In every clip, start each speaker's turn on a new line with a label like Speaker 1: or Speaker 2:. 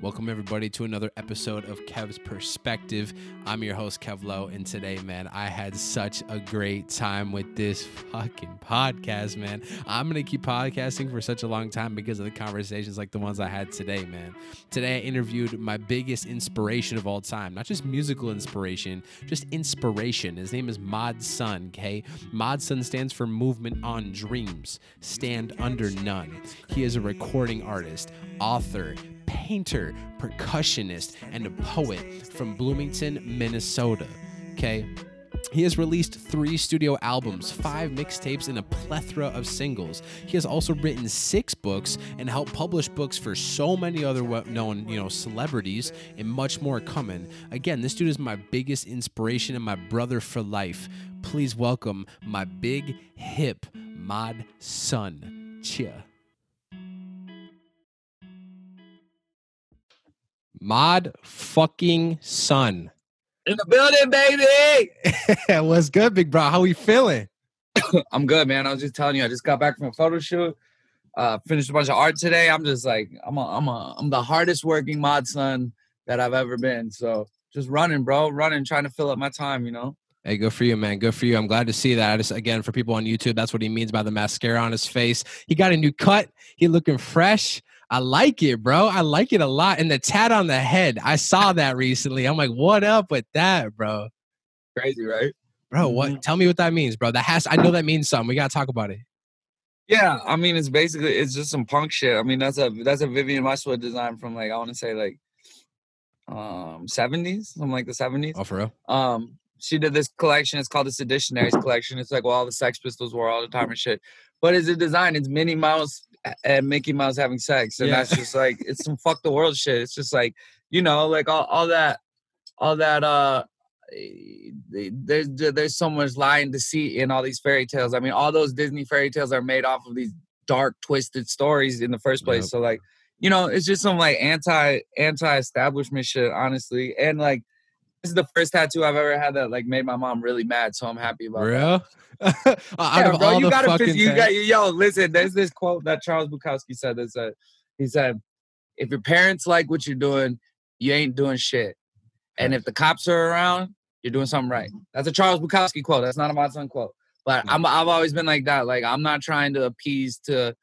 Speaker 1: Welcome everybody to another episode of Kev's Perspective. I'm your host Kev Lowe, and today, man, I had such a great time with this fucking podcast, man. I'm gonna keep podcasting for such a long time because of the conversations like the ones I had today, man. Today I interviewed my biggest inspiration of all time, not just musical inspiration, just inspiration. His name is Mod Sun, okay? Mod Sun stands for Movement on Dreams, Stand Under None. He is a recording artist, author, painter, percussionist, and a poet from Bloomington, Minnesota. Okay. He has released three studio albums, five mixtapes, and a plethora of singles. He has also written six books and helped publish books for so many other well known, you know, celebrities and much more coming. Again, this dude is my biggest inspiration and my brother for life. Please welcome my big hip Mod Sun, Chia. Mod fucking son.
Speaker 2: In the building, baby.
Speaker 1: What's good, big bro? How we feeling?
Speaker 2: I'm good, man. I was just telling you, I just got back from a photo shoot. Uh, finished a bunch of art today. I'm just like, I'm a, I'm a, I'm the hardest working Mod Sun that I've ever been. So just running, bro, running, trying to fill up my time, you know.
Speaker 1: Hey, good for you, man. Good for you. I'm glad to see that. I just again for people on YouTube, that's what he means by the mascara on his face. He got a new cut. He looking fresh. I like it, bro. I like it a lot. And the tat on the head, I saw that recently. I'm like, what up with that, bro?
Speaker 2: Crazy, right?
Speaker 1: Bro, what? Mm-hmm. Tell me what that means, bro. That has. I know that means something. We gotta talk about it.
Speaker 2: Yeah, I mean, it's basically it's just some punk shit. I mean, that's a that's a Vivienne Westwood design from like I want to say like um 70s, something like the 70s.
Speaker 1: Oh, for real?
Speaker 2: Um, she did this collection. It's called the Seditionaries collection. It's like well, all the Sex Pistols wore all the time and shit. But it's a design. It's Minnie Mouse and Mickey Mouse having sex, and yeah. that's just like it's some fuck the world shit. It's just like you know, like all, all that, all that. uh there's there's so much lie and deceit in all these fairy tales. I mean, all those Disney fairy tales are made off of these dark, twisted stories in the first place. Yep. So like, you know, it's just some like anti anti establishment shit, honestly, and like this is the first tattoo I've ever had that like made my mom really mad, so I'm happy about it.
Speaker 1: Real?
Speaker 2: that. yeah, bro, you gotta fix, you got yo, listen, there's this quote that Charles Bukowski said that said he said, if your parents like what you're doing, you ain't doing shit. And if the cops are around, you're doing something right. That's a Charles Bukowski quote. That's not a Mod Sun quote. But I'm I've always been like that. Like I'm not trying to appease to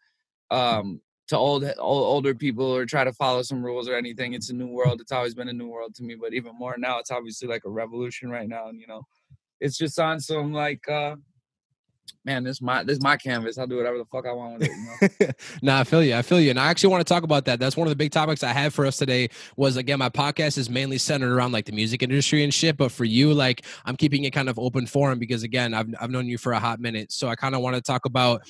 Speaker 2: um to old, old older people or try to follow some rules or anything. It's a new world. It's always been a new world to me, but even more now, it's obviously like a revolution right now. And you know, it's just on some like uh man, this my this my canvas. I'll do whatever the fuck I want with it. You know?
Speaker 1: nah, I feel you. I feel you. And I actually want to talk about that. That's one of the big topics I had for us today. Was again, my podcast is mainly centered around like the music industry and shit. But for you, like I'm keeping it kind of open forum because again, I've I've known you for a hot minute, so I kind of want to talk about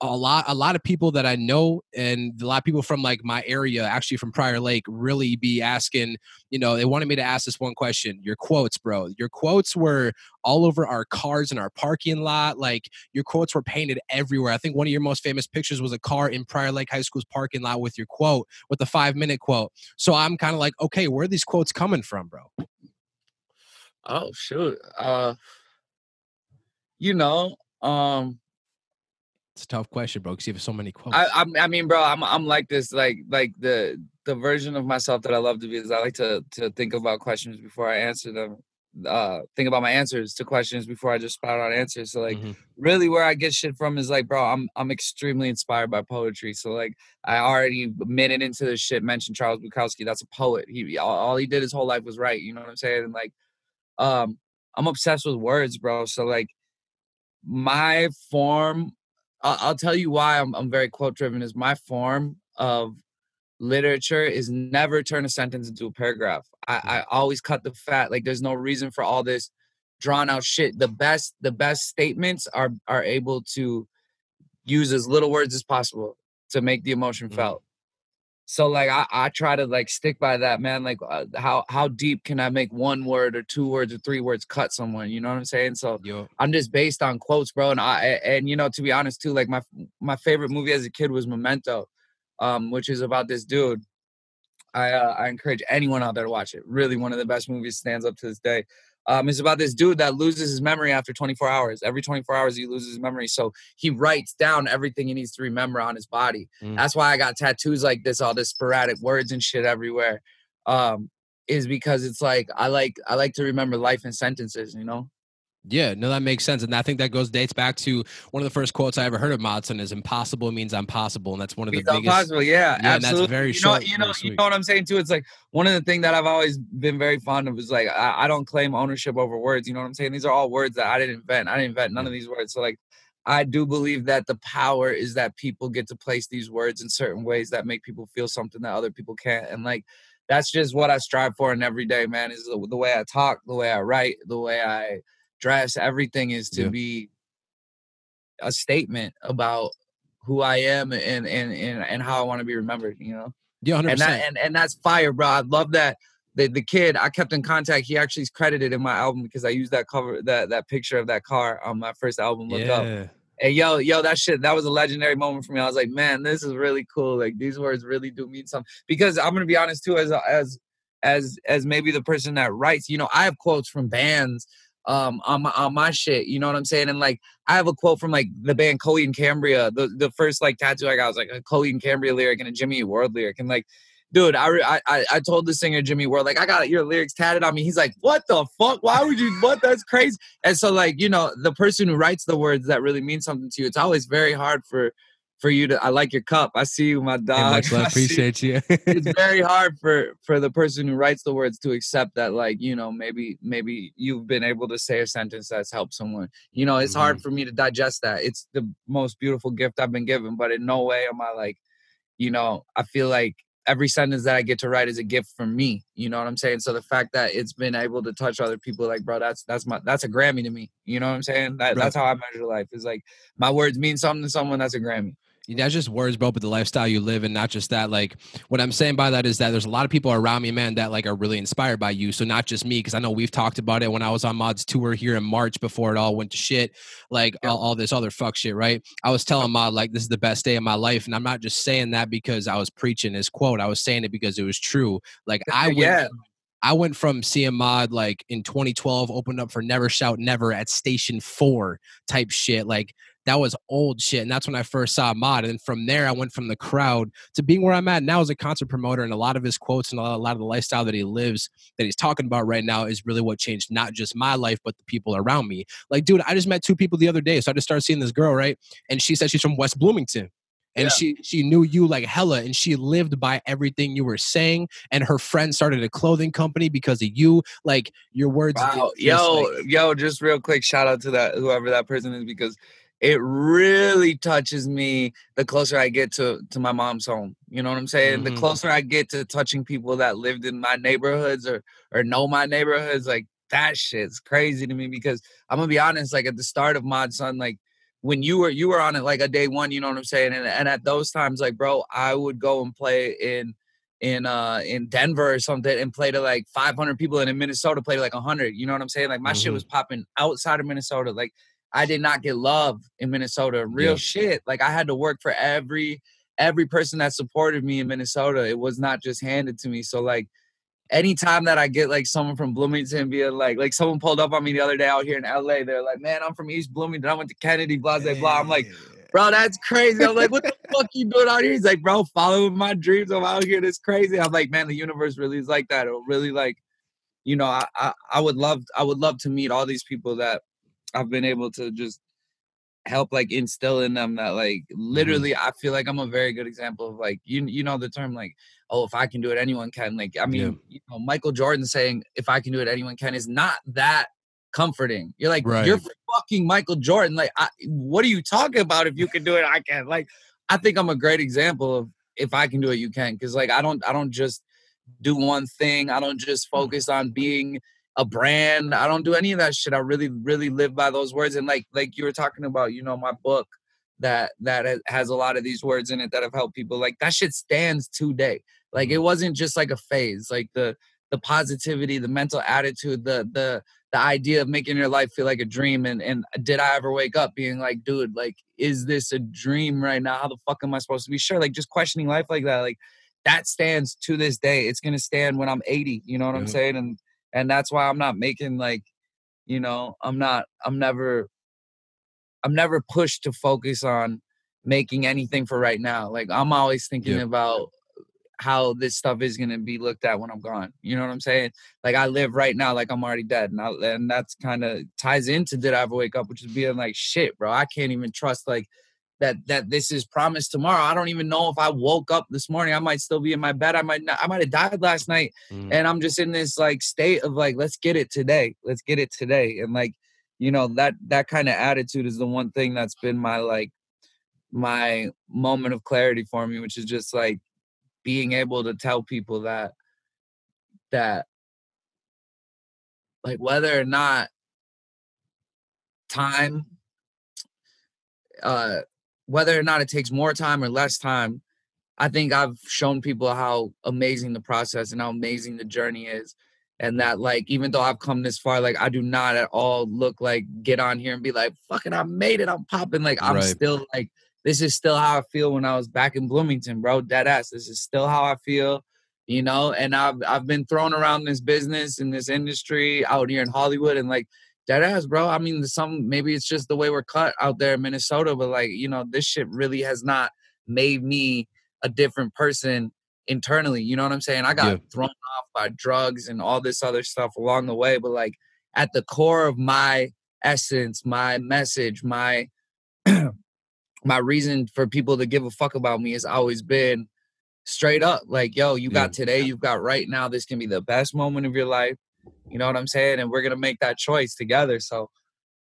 Speaker 1: a lot a lot of people that I know and a lot of people from like my area actually from Prior Lake really be asking you know they wanted me to ask this one question your quotes bro your quotes were all over our cars in our parking lot like your quotes were painted everywhere. I think one of your most famous pictures was a car in Prior Lake High School's parking lot with your quote with the 5 minute quote. So I'm kind of like okay where are these quotes coming from bro?
Speaker 2: Oh shoot uh you know um
Speaker 1: it's a tough question, bro, because you have so many quotes.
Speaker 2: I, I, I mean, bro, I'm I'm like this, like like the the version of myself that I love to be is I like to to think about questions before I answer them. Uh, think about my answers to questions before I just spout out answers. So like, mm-hmm. really, where I get shit from is like, bro, I'm I'm extremely inspired by poetry. So like, I already minute into this shit mentioned Charles Bukowski. That's a poet. He all, all he did his whole life was write. You know what I'm saying? And like, um, I'm obsessed with words, bro. So like, my form I'll, tell you why I'm, I'm very quote driven is my form of literature is never turn a sentence into a paragraph. I, mm. I always cut the fat. Like there's no reason for all this drawn out shit. The best the best statements are are able to use as little words as possible to make the emotion mm. felt. So like I, I try to like stick by that man. Like uh, how how deep can I make one word or two words or three words cut someone? You know what I'm saying? So Yo. I'm just based on quotes, bro. And I and you know to be honest too, like my my favorite movie as a kid was Memento, um, which is about this dude. I uh, I encourage anyone out there to watch it. Really, one of the best movies stands up to this day. Um, it's about this dude that loses his memory after 24 hours. Every 24 hours, he loses his memory. So he writes down everything he needs to remember on his body.
Speaker 1: Mm.
Speaker 2: That's why I got tattoos like this, all this sporadic words and shit everywhere. Um, is because it's like I like I like to remember life in sentences, you know.
Speaker 1: Yeah, no, that makes sense, and I think that goes dates back to one of the first quotes I ever heard of Mod Sun is "impossible means I'm possible," and that's one of the
Speaker 2: It's
Speaker 1: biggest.
Speaker 2: impossible, yeah,
Speaker 1: Yeah, and that's very
Speaker 2: you know,
Speaker 1: short,
Speaker 2: you know, you know what I'm saying too. It's like one of the things that I've always been very fond of is like I, I don't claim ownership over words. You know what I'm saying? These are all words that I didn't invent. I didn't invent none
Speaker 1: Yeah.
Speaker 2: of these words. So like, I do believe that the power is that people get to place these words in certain ways that make people feel something that other people can't. And like, that's just what I strive for in every day, man. Is the, the way I talk, the way I write, the way I dress. Everything is to
Speaker 1: Yeah.
Speaker 2: be a statement about who I am and and and, and how I want to be remembered. You know
Speaker 1: Yeah, hundred
Speaker 2: and that and, and that's fire, bro. I love that. The, the kid I kept in contact. He actually is credited in my album because I used that cover that that picture of that car on my first album. Look up.
Speaker 1: Yeah,
Speaker 2: And yo, yo, that shit, that was a legendary moment for me. I was like, man, this is really cool. Like these words really do mean something. Because I'm gonna be honest too, as as as as maybe the person that writes, you know, I have quotes from bands um on my on my shit. You know what I'm saying? And like I have a quote from like the band Coheed and Cambria. The the first like tattoo I got was like a Coheed and Cambria lyric and a Jimmy World lyric. And like, dude, I, I I told the singer Jimmy World like I got your lyrics tatted on me. He's like, what the fuck? Why would you? What? That's crazy. And so like you know the person who writes the words that really mean something to you. It's always very hard for for you to. I like your cup. I see you, my dog.
Speaker 1: much love.
Speaker 2: I
Speaker 1: Appreciate you.
Speaker 2: it's very hard for for the person who writes the words to accept that like you know maybe maybe you've been able to say a sentence that's helped someone you know it's hard mm-hmm. for me to digest that it's the most beautiful gift i've been given but in no way am i like you know i feel like every sentence that i get to write is a gift from me you know what i'm saying so the fact that it's been able to touch other people like bro that's that's my that's a grammy to me you know what i'm saying that, that's how i measure life is like my words mean something to someone that's a grammy
Speaker 1: that's just words, bro, but the lifestyle you live and not just that. Like what I'm saying by that is that there's a lot of people around me, man, that like are really inspired by you. So not just me, because I know we've talked about it when I was on Mod's tour here in March before it all went to shit, like
Speaker 2: Yeah.
Speaker 1: all, all this other fuck shit, right? I was telling Mod like this is the best day of my life, and I'm not just saying that because I was preaching his quote. I was saying it because it was true. Like I went
Speaker 2: yeah
Speaker 1: I went from seeing Mod like in 2012, opened up for Never Shout Never at Station Four type shit. Like that was old shit, and that's when I first saw Mod. And from there, I went from the crowd to being where I'm at now as a concert promoter. And a lot of his quotes and a lot, of the lifestyle that he lives, that he's talking about right now, is really what changed not just my life but the people around me. Like, dude, I just met two people the other day, so I just started seeing this girl, right? And she said she's from West Bloomington and
Speaker 2: Yeah.
Speaker 1: she she knew you like hella and she lived by everything you were saying and her friend started a clothing company because of you like your words
Speaker 2: Wow.
Speaker 1: just,
Speaker 2: Yo,
Speaker 1: like-
Speaker 2: yo, just real quick, shout out to that whoever that person is because it really touches me the closer I get to to my mom's home. You know what I'm saying?
Speaker 1: Mhm.
Speaker 2: The closer I get to touching people that lived in my neighborhoods or or know my neighborhoods, like that shit's crazy to me because I'm gonna be honest, like at the start of Mod Sun, like when you were you were on it like a day one, you know what I'm saying? And and at those times, like bro, I would go and play in in uh in Denver or something and play to like 500 people and in Minnesota play to like 100 you know what I'm saying like my shit
Speaker 1: Mhm.
Speaker 2: was popping outside of Minnesota like I did not get love in Minnesota real
Speaker 1: Yeah.
Speaker 2: shit like I had to work for every every person that supported me in Minnesota it was not just handed to me so like anytime that I get like someone from Bloomington being like like someone pulled up on me the other day out here in LA they're like man I'm from East Bloomington I went to Kennedy blah blah blah I'm like bro, that's crazy. I'm like, what the fuck you doing out here? He's like, bro, following my dreams. I'm out here. That's crazy. I'm like, man, the universe really is like that. It'll really like, you know, I, I I would love I would love to meet all these people that I've been able to just help like instill in them that like mm-hmm. literally I feel like I'm a very good example of like you you know the term like oh if I can do it anyone can like I mean you know Michael Jordan saying if I can do it anyone can is not that comforting. You're like you're fucking Michael Jordan like I, what are you talking about? If you can do it I can like I think I'm a great example of if I can do it you can because like I don't I don't just do one thing I don't just mm. focus on being a brand. I don't do any of that shit. I really, really live by those words. And like, like you were talking about, you know, my book that that has a lot of these words in it that have helped people. Like that shit stands today. Like it mm-hmm. wasn't just like a phase. Like the the positivity, the mental attitude, the the the idea of making your life feel like a dream. And and did I ever wake up being like, dude, like, is this a dream right now? How the fuck am I supposed to be sure? Like just questioning life like that. Like that stands to this day. It's gonna stand when I'm 80. You know what I'm saying? And and that's why I'm not making like You know, I'm not. I'm never. I'm never pushed to focus on making anything for right now. Like I'm always thinking
Speaker 1: Yeah.
Speaker 2: about how this stuff is gonna be looked at when I'm gone. You know what I'm saying? Like I live right now like I'm already dead, and I, and that's kind of ties into did I ever wake up, which is being like shit, bro. I can't even trust like that that this is promised tomorrow. I don't even know if I woke up this morning. I might still be in my bed. I might not. I might have died last night,
Speaker 1: Mm.
Speaker 2: and I'm just in this like state of like let's get it today. Let's get it today, and like you know that that kind of attitude is the one thing that's been my like my moment of clarity for me, which is just like being able to tell people that that like whether or not time uh whether or not it takes more time or less time i think i've shown people how amazing the process and how amazing the journey is. And that like even though i've come this far like i do not at all look like get on here and be like fucking i made it i'm popping. Like i'm
Speaker 1: Right.
Speaker 2: still like this is still how i feel when i was back in bloomington bro dead ass. This is still how i feel you know? And i've i've been thrown around this business in this industry out here in hollywood and like dead ass bro. I mean some maybe it's just the way we're cut out there in minnesota but like you know this shit really has not made me a different person internally you know what i'm saying? I got
Speaker 1: Yeah.
Speaker 2: thrown off by drugs and all this other stuff along the way but like at the core of my essence my message my my reason for people to give a fuck about me has always been straight up like yo you got today you've got right now this can be the best moment of your life you know what i'm saying and we're gonna make that choice together so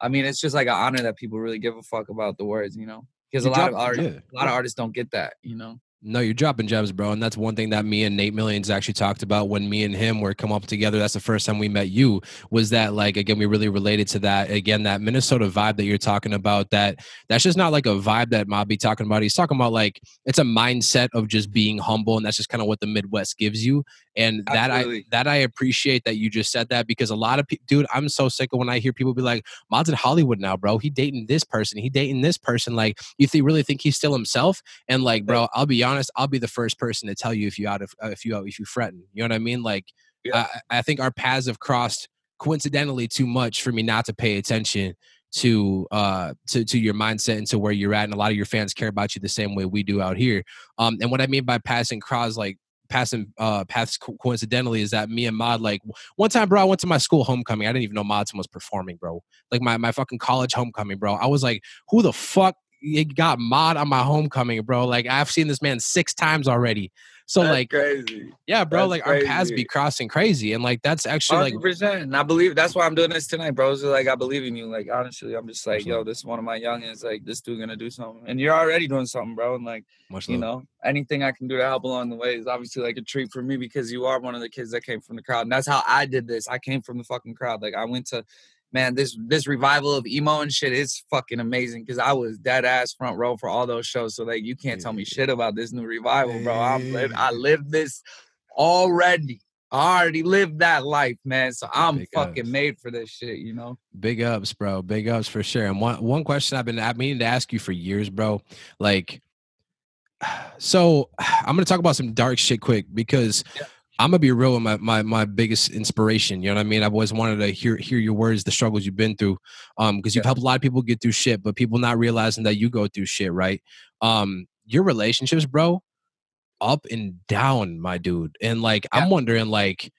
Speaker 2: i mean it's just like an honor that people really give a fuck about the words you know because a lot of artists
Speaker 1: yeah.
Speaker 2: a lot of artists don't get that you know
Speaker 1: No, you're dropping gems, bro. And that's one thing that me and Nate Millions actually talked about when me and him were come up together. That's the first time we met you. Was that like again, we really related to that. Again, that Minnesota vibe that you're talking about, that that's just not like a vibe that Mobby talking about. He's talking about like it's a mindset of just being humble, and that's just kind of what the Midwest gives you. And that I that I appreciate that you just said that because a lot of people dude, I'm so sick of when I hear people be like, Mod's in Hollywood now, bro. He dating this person, he dating this person. Like, you th- really think he's still himself? And like, bro, I'll be honest, I'll be the first person to tell you if you out of uh, if you if you fretting. You know what I mean? Like,
Speaker 2: Yeah.
Speaker 1: I, I think our paths have crossed coincidentally too much for me not to pay attention to uh to to your mindset and to where you're at and a lot of your fans care about you the same way we do out here um and what i mean by passing cross like passing uh paths co- coincidentally is that me and mod like one time bro i went to my school homecoming. I didn't even know Mod Sun was performing bro. Like my my fucking college homecoming bro. I was like who the fuck you got mod on my homecoming bro? Like i've seen this man six times already so
Speaker 2: That's
Speaker 1: like
Speaker 2: crazy
Speaker 1: yeah bro
Speaker 2: that's
Speaker 1: like our paths be crossing crazy and like that's actually like
Speaker 2: Hundred percent, and I believe that's why I'm doing this tonight, bro. So like, I believe in you. Like, honestly, I'm just like, yo, this is one of my youngins. Like, this dude gonna do something, and you're already doing something, bro. And like,
Speaker 1: much
Speaker 2: you
Speaker 1: love.
Speaker 2: know, anything I can do to help along the way is obviously like a treat for me because you are one of the kids that came from the crowd, and that's how I did this. I came from the fucking crowd. Like, I went to, man, this this revival of emo and shit is fucking amazing because I was dead ass front row for all those shows. So like, you can't tell me shit about this new revival, bro. I'm I lived this already. I already lived that life, man. So I'm
Speaker 1: Big
Speaker 2: fucking
Speaker 1: ups.
Speaker 2: made for this shit, you know.
Speaker 1: Big ups, bro. Big ups for sure. And one one question I've been I've meaning to ask you for years, bro. Like, so I'm gonna talk about some dark shit quick because
Speaker 2: Yeah.
Speaker 1: I'm gonna be real with my, my my biggest inspiration. You know what I mean? I've always wanted to hear hear your words, the struggles you've been through, um, because you've
Speaker 2: Yeah.
Speaker 1: helped a lot of people get through shit, but people not realizing that you go through shit, right? Um, your relationships, bro, up and down, my dude. And like, I'm wondering, like,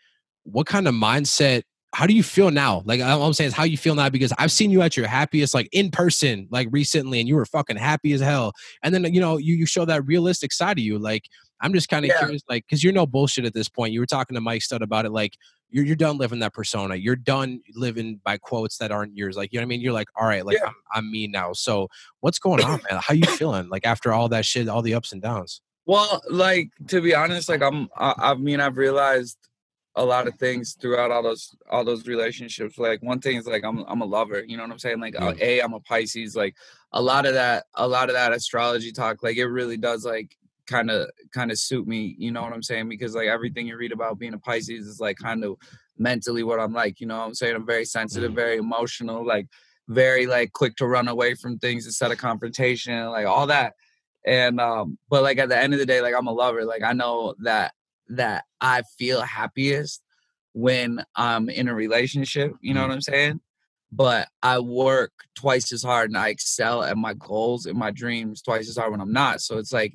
Speaker 1: what kind of mindset? How do you feel now? Like, all I'm saying is how you feel now because I've seen you at your happiest, like in person, like recently, and you were fucking happy as hell. And then you know, you you show that realistic side of you. Like, I'm just kind of
Speaker 2: Yeah.
Speaker 1: curious, like, because you're no bullshit at this point. You were talking to Mike Stud about it, like. You're, you're done living that persona. You're done living by quotes that aren't yours. Like, you know what I mean? You're like, all right, like
Speaker 2: Yeah.
Speaker 1: I'm, I'm me now. So what's going on, man? How you feeling? Like after all that shit, all the ups and downs.
Speaker 2: Well, like to be honest, like I'm I, I mean I've realized a lot of things throughout all those all those relationships. Like one thing is like I'm I'm a lover, you know what I'm saying? Like uh,
Speaker 1: Yeah.
Speaker 2: a I'm a Pisces. Like a lot of that a lot of that astrology talk like it really does like kind of kind of suit me, you know what I'm saying? Because like everything you read about being a Pisces is like kind of mentally what I'm like, you know what I'm saying? I'm very sensitive,
Speaker 1: Mhm.
Speaker 2: very emotional, like very like quick to run away from things instead of confrontation, like all that and um but like at the end of the day like i'm a lover like i know that that i feel happiest when i'm in a relationship you know
Speaker 1: Mhm.
Speaker 2: what i'm saying but I work twice as hard and I excel at my goals and my dreams twice as hard when I'm not. So it's like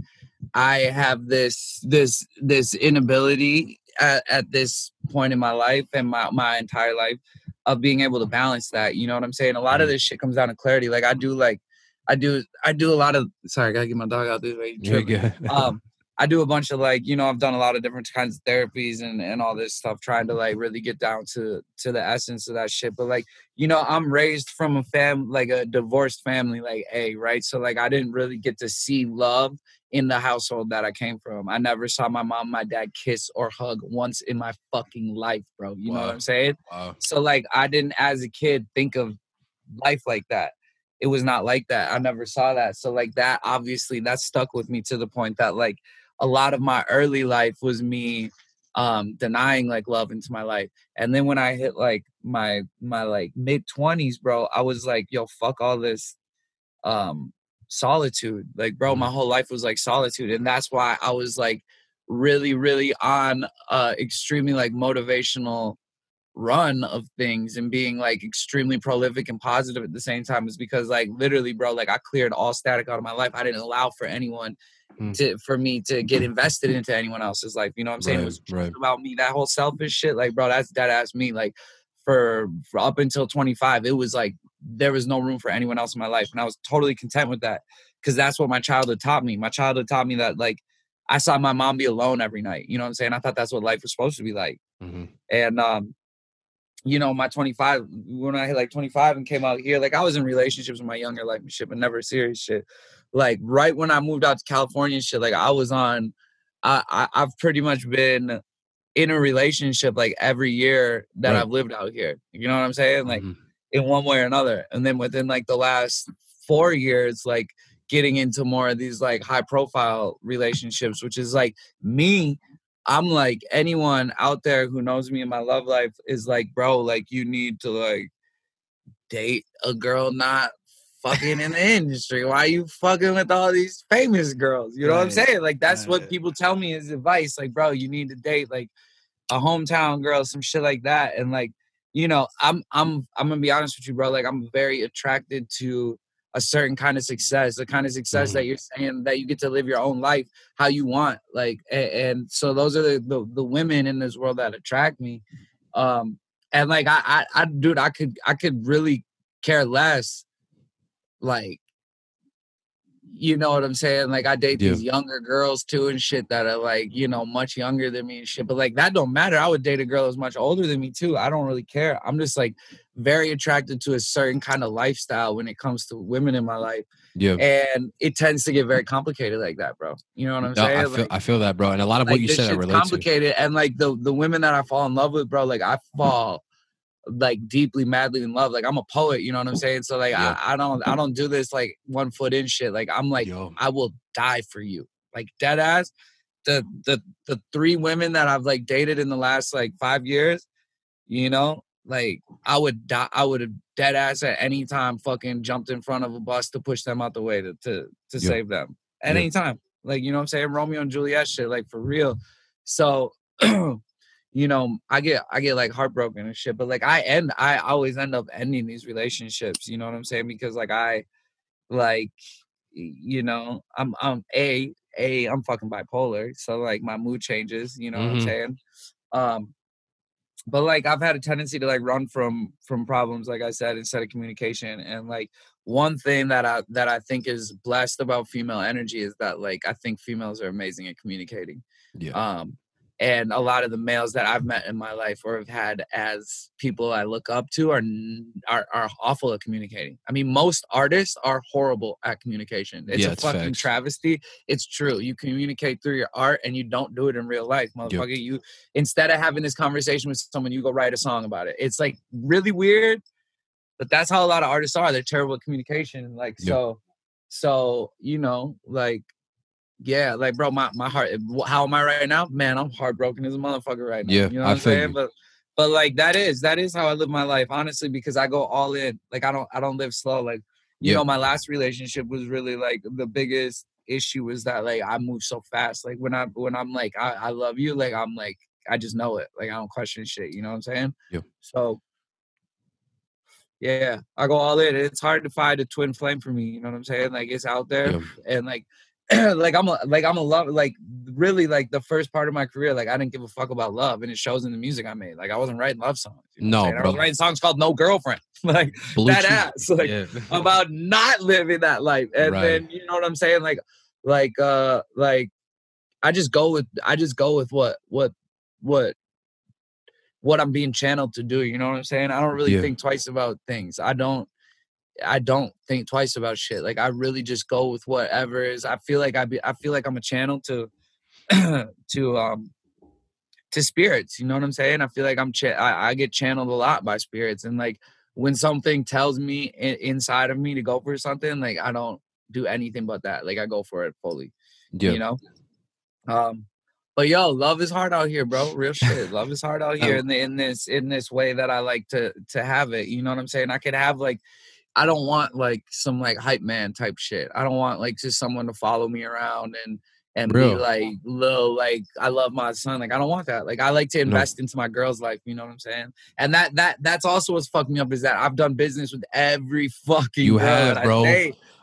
Speaker 2: I have this this this inability at, at this point in my life and my, my entire life of being able to balance that. You know what I'm saying? A lot of mm-hmm. this shit comes down to clarity. Like I do like I do I do a lot of sorry, I gotta get my dog out this way.
Speaker 1: Good.
Speaker 2: um I do a bunch of like, you know, I've done a lot of different kinds of therapies and, and all this stuff, trying to like really get down to to the essence of that shit. But like, you know, I'm raised from a fam like a divorced family, like a right. So like I didn't really get to see love in the household that I came from. I never saw my mom, my dad kiss or hug once in my fucking life, bro. You wow. know what I'm saying? Wow. So like I didn't as a kid think of life like that it was not like that. I never saw that. So like that obviously that stuck with me to the point that like a lot of my early life was me um denying like love into my life and then when i hit like my my like mid 20s bro i was like yo fuck all this um solitude like bro my mm-hmm. whole life was like solitude and that's why i was like really really on uh extremely like motivational run of things and being like extremely prolific and positive at the same time is because like literally bro like i cleared all static out of my life i didn't allow for anyone mm. to for me to get invested into anyone else's life. You know what I'm saying? Right, it was right. about me. That whole selfish shit, like, bro, that's that asked me. Like for, for up until 25, it was like there was no room for anyone else in my life. And I was totally content with that. Cause that's what my childhood taught me. My childhood taught me that like I saw my mom be alone every night. You know what I'm saying? I thought that's what life was supposed to be like. Mm-hmm. And um, you know, my 25, when I hit like 25 and came out here, like I was in relationships with my younger life and shit, but never serious shit like right when I moved out to California and shit, like I was on I, I I've pretty much been in a relationship like every year that right. I've lived out here. You know what I'm saying? Like mm-hmm. In one way or another. And then within like the last four years, like getting into more of these like high profile relationships, which is like me. I'm like anyone out there who knows me in my love life is like, bro, like you need to like date a girl not fucking in the industry? Why are you fucking with all these famous girls? You know right. what I'm saying? Like that's right. what people tell me is advice. Like, bro, you need to date like a hometown girl, some shit like that. And like, you know, I'm I'm I'm gonna be honest with you, bro. Like I'm very attracted to a certain kind of success, the kind of success mm-hmm. that you're saying that you get to live your own life how you want. Like, and, and so those are the, the, the women in this world that attract me. Um, and like I, I, I, dude, I could, I could really care less like you know what I'm saying? Like I date yeah. these younger girls too and shit that are like, you know, much younger than me and shit. But like that don't matter. I would date a girl that's much older than me too. I don't really care. I'm just like very attracted to a certain kind of lifestyle when it comes to women in my life. Yeah. And it tends to get very complicated like that, bro. You know what I'm no, saying? I
Speaker 1: feel, like, I feel that, bro. And a lot of what you said are
Speaker 2: complicated. To. And like the the women that I fall in love with, bro, like I mm. fall like deeply madly in love like i'm a poet you know what i'm oh, saying? So like yeah. I, I, don't i don't do this like one foot in shit like i'm like Yo. i will die for you. Like dead ass the the the three women that i've like dated in the last like five years you know like i would die i would have dead ass at any time fucking jumped in front of a bus to push them out the way to to, to save them at any time. Like you know what i'm saying? Romeo and juliet shit like for real. So you know, I get I get like heartbroken and shit. But like I end I always end up ending these relationships, you know what I'm saying? Because like I like you know, I'm I'm a a I'm fucking bipolar. So like my mood changes, you know mm-hmm. what I'm mm-hmm. saying? Um but like I've had a tendency to like run from from problems, like I said, instead of communication. And like one thing that I that I think is blessed about female energy is that like I think females are amazing at communicating. Yeah. Um and a lot of the males that I've met in my life or have had as people I look up to are are, are awful at communicating. I mean, most artists are horrible at communication. It's yeah, a it's fucking facts. travesty. It's true. You communicate through your art and you don't do it in real life, motherfucker. Yep. You instead of having this conversation with someone, you go write a song about it. It's like really weird, but that's how a lot of artists are. They're terrible at communication. Like yep. so, so you know, like yeah, like bro, my, my heart. How am I right now? Man, I'm heartbroken as a motherfucker right now.
Speaker 1: Yeah,
Speaker 2: you know
Speaker 1: what I am saying?
Speaker 2: You. But but like that is that is how I live my life, honestly, because I go all in. Like I don't I don't live slow. Like you yeah. know, my last relationship was really like the biggest issue was that like I move so fast. Like when I when I'm like I, I love you, like I'm like I just know it. Like I don't question shit. You know what I'm saying?
Speaker 1: Yeah.
Speaker 2: So Yeah, I go all in. It's hard to find a twin flame for me. You know what I'm saying? Like it's out there,
Speaker 1: Yeah.
Speaker 2: and like, like I'm a like I'm a love like really like the first part of my career. Like I didn't give a fuck about love, and it shows in the music I made. Like I wasn't writing love songs. you know
Speaker 1: No?
Speaker 2: I was writing songs called "No Girlfriend," like
Speaker 1: Blue
Speaker 2: that ass, like
Speaker 1: yeah.
Speaker 2: about not living that life. And
Speaker 1: Right.
Speaker 2: then you know what I'm saying? Like, like, uh, like I just go with I just go with what what what what I'm being channeled to do. You know what I'm saying? I don't really
Speaker 1: Yeah.
Speaker 2: think twice about things. I don't I don't think twice about shit. Like I really just go with whatever is. I feel like I be I feel like I'm a channel to to um to spirits. You know what I'm saying? I feel like I'm cha- I, I get channeled a lot by spirits, and like when something tells me inside of me to go for something, like I don't do anything but that. Like I go for it fully.
Speaker 1: yeah.
Speaker 2: You know. Um, but yo, love is hard out here, bro. Real shit. Love is hard out here in the, in this in this way that I like to to have it. You know what I'm saying? I could have like. I don't want like some like hype man type shit. I don't want like just someone to follow me around and and
Speaker 1: Real.
Speaker 2: be like little like I love my son. Like I don't want that. Like I like to
Speaker 1: No.
Speaker 2: invest into my girl's life. You know what I'm saying? And that that that's also what's fucked me up is that I've done business with every fucking
Speaker 1: You have,
Speaker 2: that I
Speaker 1: bro.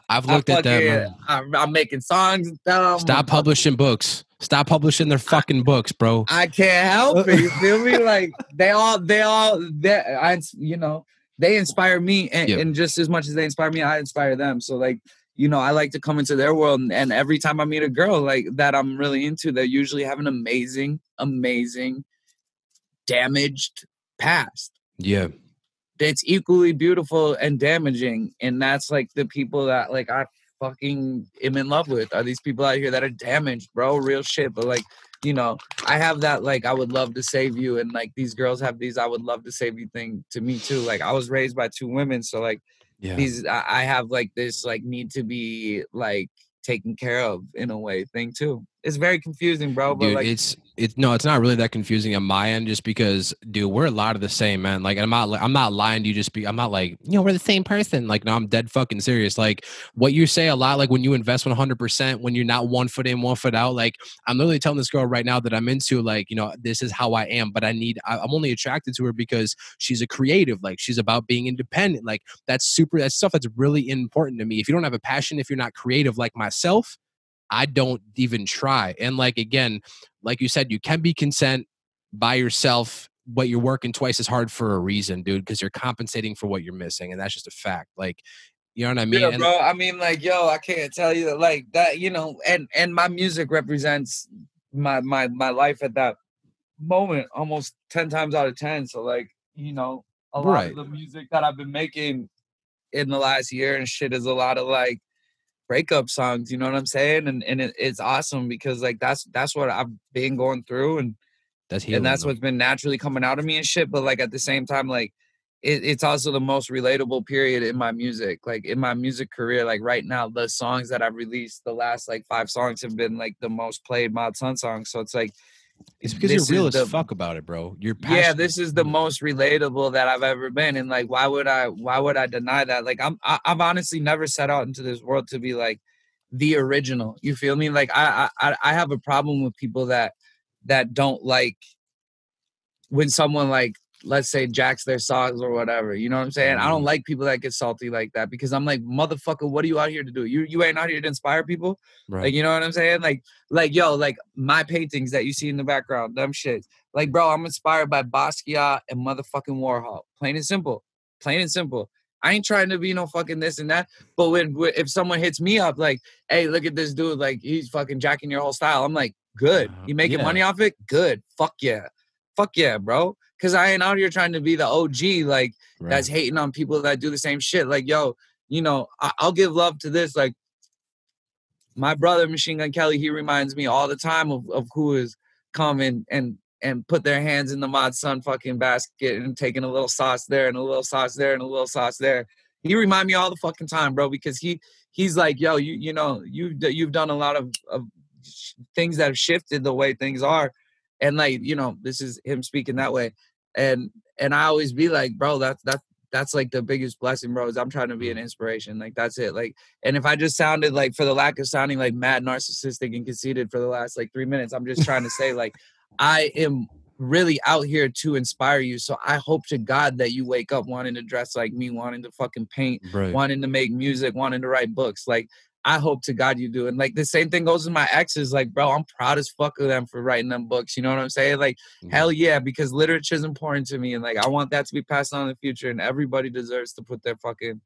Speaker 1: I've
Speaker 2: I
Speaker 1: looked at that.
Speaker 2: I'm, I'm making songs them. I'm
Speaker 1: Stop
Speaker 2: fucking-
Speaker 1: publishing books. Stop publishing their fucking books, bro.
Speaker 2: I can't help it. You feel me? Like they all, they all, they, I, you know, they inspire me, and,
Speaker 1: Yeah.
Speaker 2: and just as much as they inspire me, I inspire them. So like, you know, I like to come into their world, and, and every time I meet a girl like that, I'm really into, they usually have an amazing, amazing, damaged past.
Speaker 1: Yeah.
Speaker 2: That's equally beautiful and damaging, and that's like the people that like I fucking am in love with. Are these people out here that are damaged, bro? Real shit, but like you know, I have that like I would love to save you, and like these girls have these I would love to save you thing to me too. Like I was raised by two women, so like
Speaker 1: Yeah.
Speaker 2: these I, I have like this like need to be like taken care of in a way thing too. It's very confusing, bro. But
Speaker 1: dude
Speaker 2: like
Speaker 1: it's it's no it's not really that confusing on my end just because dude we're a lot of the same man. Like i'm not i'm not lying to you just be i'm not like you know we're the same person. Like no i'm dead fucking serious. Like what you say a lot like when you invest 100% when you're not one foot in one foot out like i'm literally telling this girl right now that i'm into like you know this is how i am but i need I, i'm only attracted to her because she's a creative like she's about being independent. Like that's super that's stuff that's really important to me. If you don't have a passion if you're not creative like myself I don't even try. And like again, like you said, you can be content by yourself, but you're working twice as hard for a reason, dude, because you're compensating for what you're missing. And that's just a fact. Like, you know what I mean?
Speaker 2: yeah, bro. I mean, like, yo, I can't tell you that, like that, you know, and and my music represents my my my life at that moment almost ten times out of ten. So, like, you know, a lot
Speaker 1: Right.
Speaker 2: of the music that I've been making in the last year and shit is a lot of like breakup songs. You know what I'm saying? And and it, it's awesome because like that's that's what I've been going through and
Speaker 1: that's healing.
Speaker 2: and that's what's been naturally coming out of me and shit. But like at the same time, like it, it's also the most relatable period in my music. Like in my music career, like right now, the songs that I've released, the last like five songs have been like the most played Mod Sun songs. So it's like
Speaker 1: it's because
Speaker 2: this
Speaker 1: you're real as
Speaker 2: the-
Speaker 1: fuck about it, bro. You're
Speaker 2: yeah, this is the most relatable that I've ever been. And like, why would I? Why would I deny that? Like, I'm I, I've honestly never set out into this world to be like the original. You feel me? Like, I I I- I have a problem with people that that don't like when someone like let's say jacks their songs or whatever. You know what I'm saying? I don't
Speaker 1: Mhm.
Speaker 2: like people that get salty like that because I'm like, motherfucker, what are you out here to do? You you ain't out here to inspire people.
Speaker 1: right.
Speaker 2: Like, you know what I'm saying? Like, like, yo, like my paintings that you see in the background, them shits. Like, bro, I'm inspired by Basquiat and motherfucking Warhol. Plain and simple. Plain and simple. I ain't trying to be no fucking this and that. But when if someone hits me up like, hey, look at this dude, like he's fucking jacking your whole style. I'm like, good.
Speaker 1: Uh,
Speaker 2: You making
Speaker 1: yeah.
Speaker 2: money off it? Good. Fuck yeah. Fuck yeah, bro. Cause I ain't out here trying to be the OG, like
Speaker 1: right.
Speaker 2: that's hating on people that do the same shit. Like, yo, you know, I- I'll give love to this. Like, my brother Machine Gun Kelly, he reminds me all the time of, of who is coming and and put their hands in the mod sun fucking basket and taking a little sauce there and a little sauce there and a little sauce there. He remind me all the fucking time, bro, because he he's like, yo, you you know, you you've done a lot of, of sh- things that have shifted the way things are, and like you know, this is him speaking that way, and and I always be like, bro, that's that's that's like the biggest blessing, bro. Is I'm trying to be an inspiration, like that's it, like. And if I just sounded like, for the lack of sounding like mad narcissistic and conceited for the last like three minutes, I'm just trying to say like, I am really out here to inspire you. So I hope to God that you wake up wanting to dress like me, wanting to fucking paint,
Speaker 1: Right.
Speaker 2: wanting to make music, wanting to write books. Like I hope to God you do. And like the same thing goes with my exes. Like, bro, I'm proud as fuck of them for writing them books. You know what I'm saying? Like,
Speaker 1: Mhm.
Speaker 2: hell yeah, because literature is important to me. And like I want that to be passed on in the future. And everybody deserves to put their fucking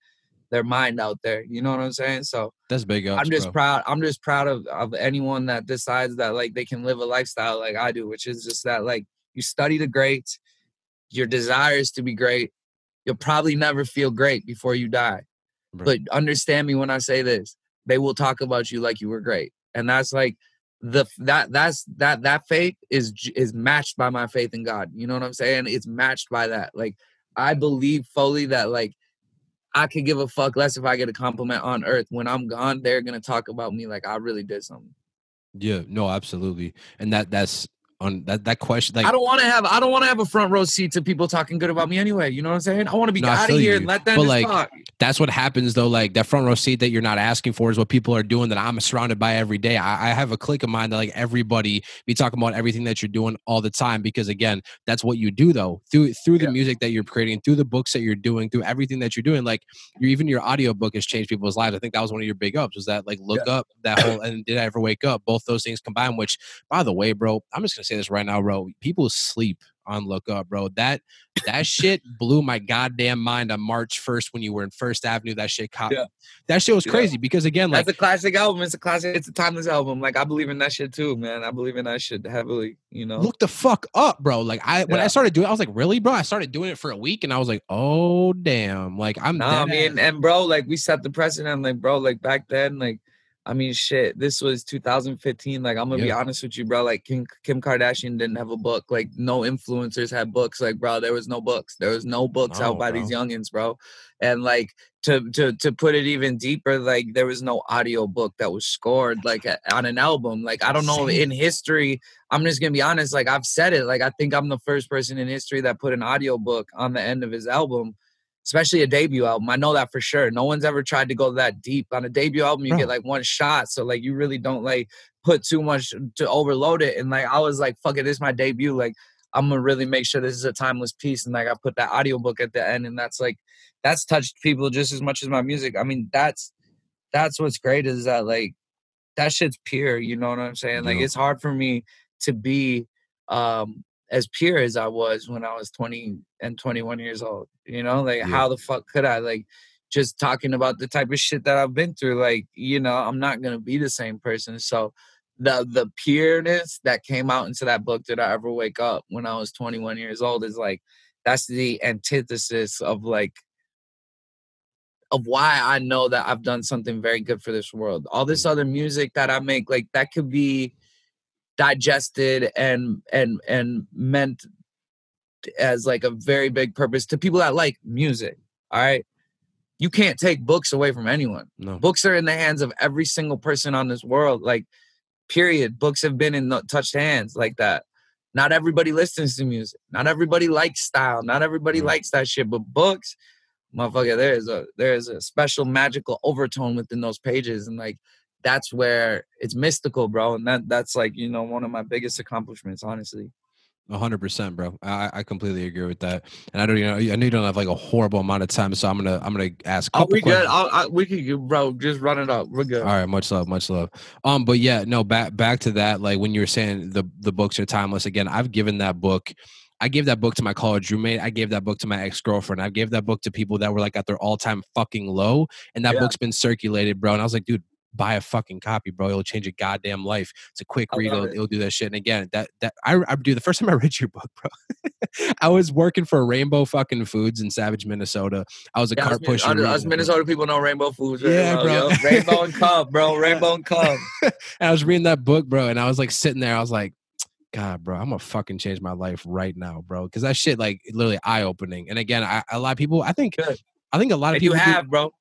Speaker 2: their mind out there. You know what I'm saying? So
Speaker 1: That's big ups,
Speaker 2: I'm just
Speaker 1: bro.
Speaker 2: proud. I'm just proud of, of anyone that decides that like they can live a lifestyle like I do, which is just that like you study the greats, your desire is to be great. You'll probably never feel great before you die.
Speaker 1: Right.
Speaker 2: But understand me when I say this. They will talk about you like you were great. And that's like the that that's that that faith is is matched by my faith in God. You know what I'm saying? It's matched by that. Like I believe fully that like I could give a fuck less if I get a compliment on earth. When I'm gone, they're gonna talk about me like I really did something.
Speaker 1: Yeah, no, absolutely. And that that's on that that question like
Speaker 2: I don't want to have I don't want to have a front row seat to people talking good about me anyway. You know what I'm saying? I want to be
Speaker 1: No,
Speaker 2: out of here
Speaker 1: you.
Speaker 2: and let them
Speaker 1: But, like,
Speaker 2: talk.
Speaker 1: that's what happens though. Like that front row seat that you're not asking for is what people are doing that I'm surrounded by every day. I, I have a clique of mine that like everybody be talking about everything that you're doing all the time because again, that's what you do though. Through through the
Speaker 2: Yeah.
Speaker 1: music that you're creating, through the books that you're doing, through everything that you're doing, like your even your audiobook has changed people's lives. I think that was one of your big ups, was that like look up that whole and did I ever wake up? Both those things combined, which by the way, bro, I'm just gonna say this right now, bro. People sleep on look up, bro. That that shit blew my goddamn mind on March 1st when you were in First Avenue. That shit caught
Speaker 2: Yeah.
Speaker 1: that shit was
Speaker 2: Yeah.
Speaker 1: crazy because again, like
Speaker 2: That's a classic album. It's a classic. It's a timeless album. Like I believe in that shit too, man. I believe in that shit heavily. You know.
Speaker 1: look the fuck up, bro. Like I when I started doing it, I was like, really, bro? I started doing it for a week and I was like, oh damn. Like I'm
Speaker 2: Nah, I mean, and bro, like we set the precedent. Like, bro, like back then, like, I mean, shit, this was 2015. Like, I'm gonna be honest with you, bro. Like, Kim, Kim Kardashian didn't have a book. Like, no influencers had books. Like, bro, there was no books. There was no books
Speaker 1: No,
Speaker 2: out by these
Speaker 1: bro.
Speaker 2: youngins, bro. And like to to to put it even deeper, like there was no audio book that was scored like on an album. Like, I don't know in history. I'm just gonna be honest. Like, I've said it. Like, I think I'm the first person in history that put an audio book on the end of his album especially a debut album. I know that for sure. No one's ever tried to go that deep on a debut album. You
Speaker 1: Bro.
Speaker 2: get like one shot, so like you really don't like put too much to overload it. And like I was like, fuck it, this is my debut. Like I'm gonna really make sure this is a timeless piece. And like I put that audiobook at the end, and that's like that's touched people just as much as my music. I mean, that's that's what's great is that like that shit's pure. You know what I'm saying? Like
Speaker 1: Yeah.
Speaker 2: it's hard for me to be um as pure as I was when I was 20 and 21 years old. You know, like
Speaker 1: Yeah.
Speaker 2: how the fuck could I like just talking about the type of shit that I've been through? Like, you know, I'm not gonna be the same person. So the the pureness that came out into that book did I ever wake up when I was 21 years old is like that's the antithesis of like of why I know that I've done something very good for this world. All this mm. other music that I make, like that could be digested and and and meant as like a very big purpose to people that like music. All right. You can't take books away from anyone.
Speaker 1: no.
Speaker 2: Books are in the hands of every single person on this world. Like, period. Books have been in the touched hands like that. Not everybody listens to music. Not everybody likes style. Not everybody
Speaker 1: Right.
Speaker 2: likes that shit. But books, motherfucker, there is a there is a special magical overtone within those pages, and like that's where it's mystical, bro. And that that's like you know one of my biggest accomplishments, honestly.
Speaker 1: Hundred percent, bro. I, I completely agree with that. And I don't, you know, I know you don't have like a horrible amount of time, so I'm gonna, I'm gonna ask. A
Speaker 2: Oh, we good.
Speaker 1: questions.
Speaker 2: I'll, I, we can, bro. Just run it up. We're good.
Speaker 1: All right, much love, much love. Um, but yeah, no, back back to that. Like when you were saying the the books are timeless. Again, I've given that book. I gave that book to my college roommate. I gave that book to my ex girlfriend. I gave that book to people that were like at their all time fucking low, and that
Speaker 2: Yeah.
Speaker 1: book's been circulated, bro. And I was like, dude, buy a fucking copy, bro. It'll change your goddamn life. It's a quick
Speaker 2: I
Speaker 1: read. It'll,
Speaker 2: it.
Speaker 1: it'll do that shit. And again, that that I I do the first time I read your book, bro. I was working for Rainbow fucking Foods in Savage, Minnesota. I was a
Speaker 2: Yeah,
Speaker 1: cart
Speaker 2: us,
Speaker 1: pusher.
Speaker 2: us- us
Speaker 1: reading the book.
Speaker 2: Minnesota people know Rainbow Foods. very
Speaker 1: Yeah,
Speaker 2: well,
Speaker 1: bro.
Speaker 2: Rainbow and Cub, bro. Rainbow and Cub.
Speaker 1: and I was reading that book, bro, and I was like sitting there. I was like, God, bro, I'm gonna fucking change my life right now, bro, because that shit like literally eye opening. And again, I, a lot of people, I think,
Speaker 2: Good.
Speaker 1: I think a lot of
Speaker 2: And you
Speaker 1: people do-
Speaker 2: have, bro.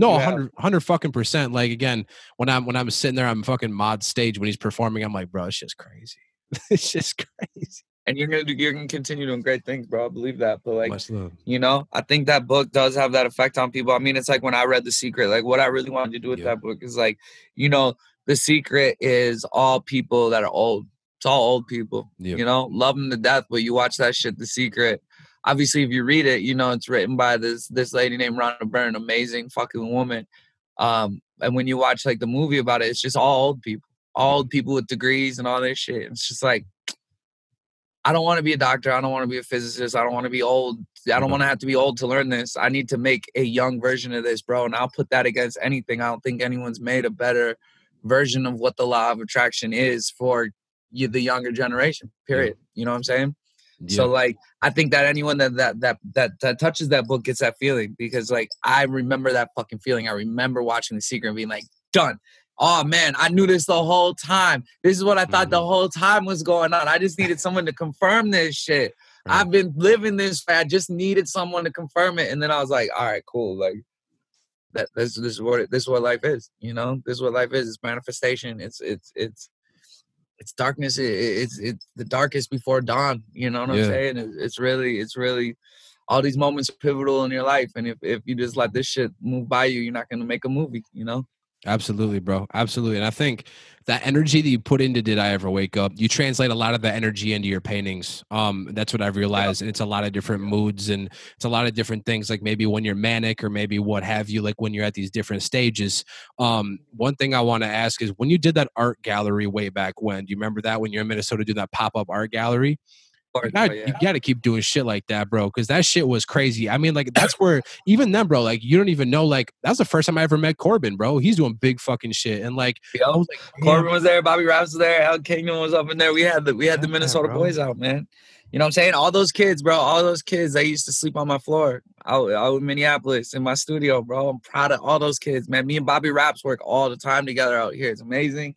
Speaker 1: No,
Speaker 2: you
Speaker 1: a
Speaker 2: have.
Speaker 1: hundred, hundred fucking percent. Like again, when I'm when I'm sitting there, I'm fucking mod stage when he's performing. I'm like, bro, it's just crazy. it's just crazy.
Speaker 2: And you're gonna do, you're gonna continue doing great things, bro. I believe that. But like, you know, I think that book does have that effect on people. I mean, it's like when I read The Secret, like what I really wanted to do with
Speaker 1: Yeah.
Speaker 2: that book is like, you know, The Secret is all people that are old. It's all old people.
Speaker 1: Yeah.
Speaker 2: You know, love them to death, but you watch that shit, The Secret. Obviously, if you read it, you know it's written by this this lady named Rhonda Byrne, amazing fucking woman. Um, and when you watch like the movie about it, it's just all old people, all old people with degrees and all this shit. It's just like I don't want to be a doctor. I don't want to be a physicist. I don't want to be old. I don't
Speaker 1: Mhm.
Speaker 2: want to have to be old to learn this. I need to make a young version of this, bro. And I'll put that against anything. I don't think anyone's made a better version of what the law of attraction is for you, the younger generation. Period. You know what I'm saying?
Speaker 1: Yeah.
Speaker 2: So like, I think that anyone that that that that that touches that book gets that feeling because like I remember that fucking feeling. I remember watching The Secret and being like, done. Oh man, I knew this the whole time. This is what I thought the
Speaker 1: Mhm.
Speaker 2: whole time was going on. I just needed someone to confirm this shit.
Speaker 1: Right.
Speaker 2: I've been living this. I just needed someone to confirm it, and then I was like, all right, cool. Like that. This, this is what it, this is what life is. You know, this is what life is. It's manifestation. It's it's it's it's darkness. It, it- it's it's the darkest before dawn. You know what
Speaker 1: Yeah.
Speaker 2: I'm saying? It, it's really it's really all these moments are pivotal in your life, and if if you just let this shit move by you, you're not gonna make a movie. You know?
Speaker 1: Absolutely, bro. Absolutely. And I think that energy that you put into Did I Ever Wake Up, you translate a lot of that energy into your paintings. Um, that's what I've realized. And it's a lot of different moods and it's a lot of different things, like maybe when you're manic or maybe what have you, like when you're at these different stages. Um, one thing I want to ask is when you did that art gallery way back when, do you remember that when you're in Minnesota doing that pop-up art gallery? Gotta,
Speaker 2: yeah.
Speaker 1: you gotta keep doing shit like that, bro. Because that shit was crazy. I mean, like that's where even then, bro. Like you don't even know. Like that's the first time I ever met Corbin, bro. He's doing big fucking shit, and like
Speaker 2: Yo,
Speaker 1: was like,
Speaker 2: Corbin was there, Bobby Raps was there, Allan Kingdom was up in there. We had the we had the Minnesota
Speaker 1: bro.
Speaker 2: boys out, man. You know what I'm saying? All those kids, bro. All those kids. They used to sleep on my floor out, out in Minneapolis in my studio, bro. I'm proud of all those kids, man. Me and Bobby Raps work all the time together out here. It's amazing.